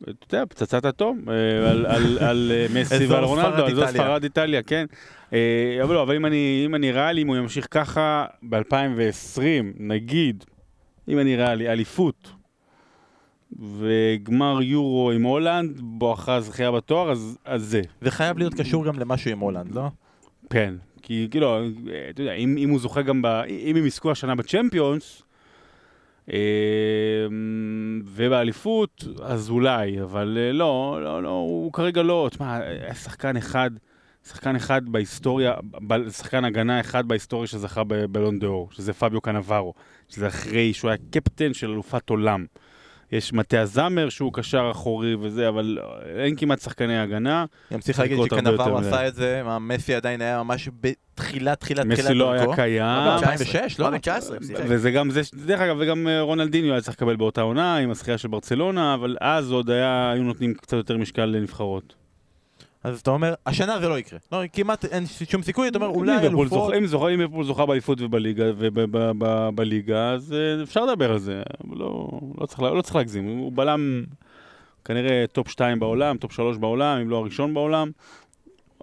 אתה יודע, פצצת אטום אה, על- על- על אה, מסי ועל רונלדו, אזור איטליה. ספרד איטליה, כן. אה, אבל לא, אבל אם אני אם אני ריאלי, אם הוא ימשיך ככה ב-2020, נגיד, אם אני ריאלי, אליפות וגמר יורו עם הולנד, בואכה זכייה בתואר, אז אז זה. זה חייב להיות קשור גם למשהו עם הולנד, לא? כן, כי כאילו, אתה יודע, אם, אם הוא זוכה גם ב... אם הם יזכו השנה בצ'מפיונס, ובאליפות, אז אולי, אבל אה, לא, לא, לא, הוא כרגע לא, תשמע, היה שחקן אחד, שחקן אחד בהיסטוריה, שחקן הגנה אחד בהיסטוריה שזכה בבלון דה אור, שזה פביו קנברו, שזה אחרי שהוא היה קפטן של אלופת עולם. יש מטה הזמר שהוא קשר אחורי וזה, אבל אין כמעט שחקני הגנה. גם צריך להגיד מדי. עשה את זה, מה, מסי עדיין היה ממש בתחילת, תחילת, תחילת מסי לא היה. קיים. 2006, לא? הוא היה בן 19, הוא שיחק. וזה גם זה, דרך אגב, וגם אה, רונלדיניו היה צריך לקבל באותה עונה עם הזכייה של ברצלונה, אבל אז עוד היה, היו נותנים קצת יותר משקל לנבחרות. אז אתה אומר, השנה זה לא יקרה. לא, כמעט אין שום סיכוי, אתה אומר, אולי אלופות. אם זוכה- אם ליברפול זוכה באליפות ובליגה, אז אה, אפשר לדבר על זה, לא לא צריך לא צריך להגזים, הוא בלם כנראה top 2 בעולם, top 3 בעולם, אם לא הראשון בעולם.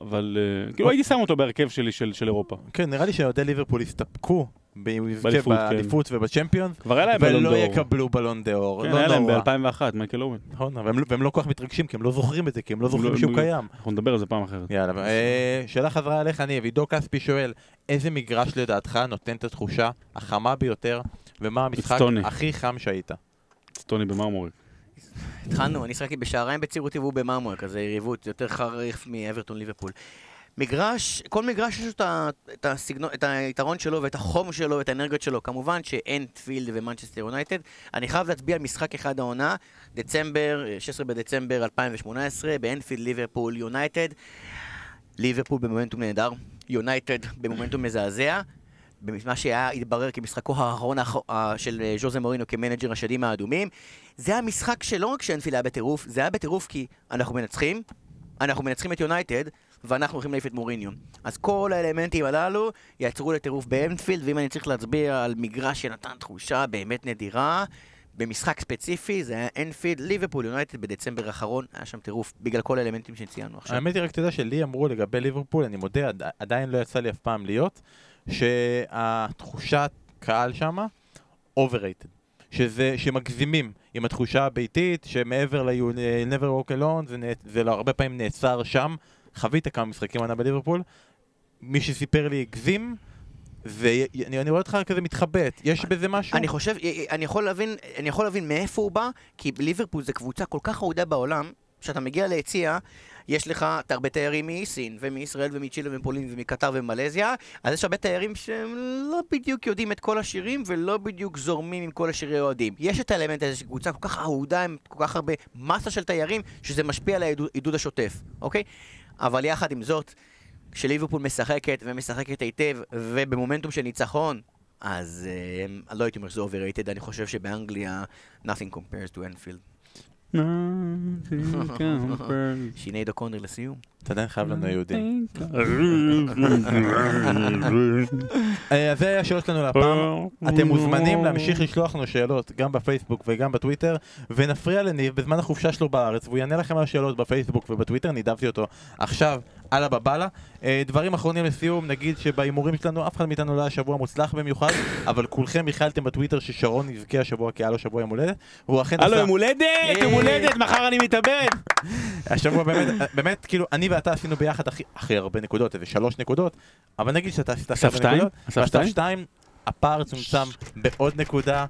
אבל אה, כאילו הייתי שם אותו בהרכב שלי של של אירופה. כן, נראה לי שאוהדי ליברפול יזכה באליפות, כן. באליפות בלון ולא. יקבלו בלון דה אור. כן, לא היה להם נורא. ב-2001, מייקל אורן. נכון, לא- והם לא כל כך מתרגשים, כי הם לא זוכרים את זה, כי הם לא זוכרים לא- שהוא לא- קיים. אנחנו נדבר על זה פעם אחרת. יאללה, אה, שאלה חזרה אליך, אני, עידו כספי שואל, איזה מגרש לדעתך נותן את התחושה החמה ביותר, ומה המשחק אצטוני. הכי חם שהיית? סטוני במרמורק. התחלנו, אני שיחקתי בשעריים בצעירותי והוא במרמורק, אז זה יריבות יותר חריף מאברטון ליברפול. מגרש, כל מגרש יש לו את הסגנון, את היתרון שלו ואת החום שלו ואת האנרגיות שלו. כמובן שאנפילד ומנצ'סטר יונייטד. אני חייב להצביע על משחק אחד העונה, דצמבר, אה, 16 בדצמבר 2018, באנפילד ליברפול יונייטד. ליברפול במומנטום נהדר, יונייטד במומנטום מזעזע. במה שהיה, התברר כמשחקו האחרון של אה, ז'וזה מורינו כמנג'ר השדים האדומים. זה היה משחק שלא רק שאנפילד היה בטירוף, זה היה בטירוף כי אנחנו מנצחים, אנחנו מנצחים את יונייטד, ואנחנו הולכים להעיף את מוריניו. אז כל האלמנטים הללו יעצרו לטירוף באנפילד, ואם אני צריך להצביע על מגרש שנתן תחושה באמת נדירה, במשחק ספציפי, זה היה אנפילד, ליברפול יונייטד בדצמבר האחרון, היה שם טירוף, בגלל כל האלמנטים שציינו עכשיו. האמת היא רק תדע שלי אמרו לגבי ליברפול, אני מודה, עד- עדיין לא יצא לי אף פעם להיות, שהתחושת קהל שמה overrated. שזה, שמגזימים עם התחושה הביתית, שמעבר ל-You never walk alone, זה, זה לא, הרבה פעמים נעצר שם. חווית כמה משחקים עונה בליברפול, מי שסיפר לי הגזים, ואני אני רואה אותך כזה מתחבט, יש בזה משהו? אני חושב, אני יכול להבין, אני יכול להבין מאיפה הוא בא, כי ליברפול זה קבוצה כל כך אהודה בעולם, שאתה מגיע ליציע, יש לך הרבה תיירים מסין, ומישראל, ומצ'ילה, ומפולין, ומקטר, ומלזיה, אז יש הרבה תיירים שהם לא בדיוק יודעים את כל השירים, ולא בדיוק זורמים עם כל השירי אוהדים. יש את האלמנט הזה של קבוצה כל כך אהודה, עם כל כך הרבה מסה של תיירים, שזה משפיע על העידוד השוטף, אוקיי? אבל יחד עם זאת, כשליברפול משחקת, ומשחקת היטב, ובמומנטום של ניצחון, אז uh, לא הייתי אומר שזה overrated, אני חושב שבאנגליה nothing compares to Anfield. שינייד אוקונר לסיום. אתה עדיין חייב לנו יהודים. אה, אז זה היה השאלות שלנו להפעם. אתם מוזמנים להמשיך לשלוח לנו שאלות גם בפייסבוק וגם בטוויטר ונפריע לניב בזמן החופשה שלו בארץ והוא יענה לכם על השאלות בפייסבוק ובטוויטר, נידבתי אותו עכשיו על הבבלה. אה, דברים אחרונים לסיום, נגיד שבהימורים שלנו אף אחד מאיתנו לא היה שבוע מוצלח במיוחד אבל כולכם הכלתם בטוויטר ששרון יזכה השבוע כי היה לו שבוע יום הולדת והוא אכן הלו, עשה, יום הולדת! יום הולדת, מחר אני מתאבד! השבוע באמת, באמת כאילו אני ואתה עשינו ביחד הכי, הרבה נקודות, איזה שלוש נקודות אבל נגיד שאתה עשית שתיים? נקודות ואסף שתיים? הפער צומצם בעוד נקודה,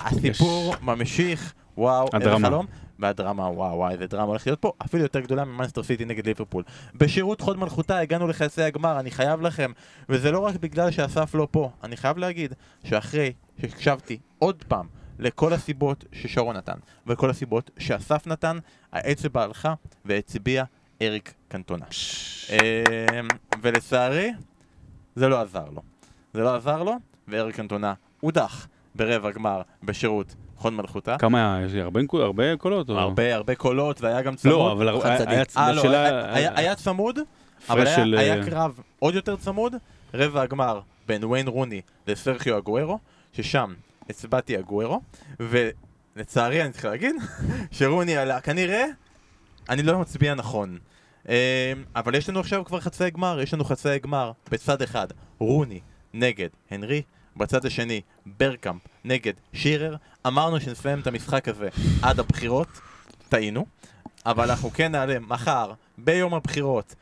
הסיפור ממשיך, וואו, איזה. חלום. והדרמה, וואו וואו, איזה דרמה הולכת להיות פה, אפילו יותר גדולה ממאנסטר סיטי נגד ליברפול. בשירות חוד מלכותה הגענו לחצי הגמר, אני חייב לכם, וזה לא רק בגלל שאסף לא פה, אני חייב להגיד שאחרי שהקשבתי עוד פעם לכל הסיבות ששרון נתן, וכל הסיבות שאסף נתן, האצבע הלכה והצביע אריק קנטונה. אמ, ולצערי, זה לא עזר לו. זה לא עזר לו, ואריק קנטונה הודח ברבע גמר בשירות חוד מלכותה. כמה היה? יש לי הרבה הרבה קולות? או- הרבה הרבה קולות והיה גם צמוד. לא, אבל היה-. היה אה, לא, היה- היה- היה צמוד, אבל היה- של, היה אה, קרב עוד יותר צמוד, רבע הגמר בין וויין רוני לסרחיו אגוארו, ששם הצבעתי אגוארו, ולצערי אני צריך להגיד שרוני עלה, כנראה אני לא מצביע נכון. אמ, אבל יש לנו עכשיו כבר חצי גמר, יש לנו חצי גמר בצד אחד, רוני נגד הנרי, בצד השני ברקאמפ נגד שירר. אמרנו שנסיים את המשחק הזה עד הבחירות, טעינו, אבל אנחנו כן נעלה מחר, ביום הבחירות,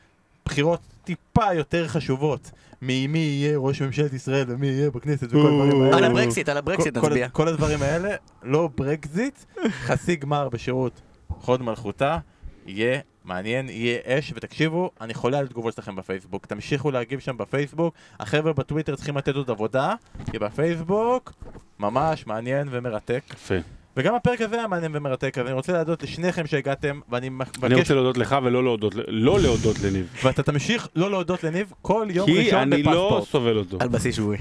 בחירות טיפה יותר חשובות ממי יהיה ראש ממשלת ישראל ומי יהיה בכנסת וכל הדברים האלה. על הברקסיט, על כל- נצביע. כל הדברים האלה, לא ברקזיט, חצי גמר בשירות חוד מלכותה, יהיה מעניין, יהיה אש, ותקשיבו, אני חולה על תגובות שלכם בפייסבוק, תמשיכו להגיב שם בפייסבוק, החבר'ה בטוויטר צריכים לתת עוד עבודה, כי בפייסבוק ממש מעניין ומרתק, יפה. וגם הפרק הזה היה מעניין ומרתק, אז אני רוצה להודות לשניכם שהגעתם, ואני אני מבקש, רוצה להודות לך ולא להודות, לא להודות לניב. ואתה תמשיך לא להודות לניב כל יום כי ראשון אני לא בפספורט. סובל אותו. על בסיס שבועי.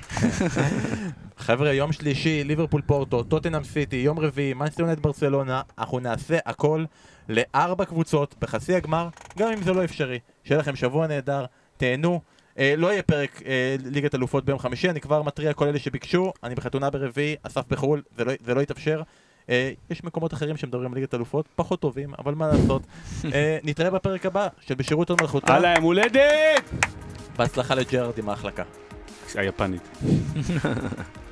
חבר'ה, יום שלישי, ליברפול פורטו, טוטנאם סיטי, יום רביעי, מנסטר יונט ברצלונה, אנחנו נעשה הכל לארבע קבוצות בחצי הגמר, גם אם זה לא אפשרי. שיהיה לכם שבוע נהדר, תהנו. אה, לא יהיה פרק אה, ליגת אלופות ביום חמישי, אני כבר מתריע כל אלה שביקשו, אני בחתונה ברביעי, אסף בחו"ל, זה לא, זה לא יתאפשר. אה, יש מקומות אחרים שמדברים על ליגת אלופות, פחות טובים, אבל מה לעשות. אה, נתראה בפרק הבא של בשירות עוד מלכותה. הלאה, יום הולדת! בהצלחה לג'רארד עם ההחלקה. היפנית.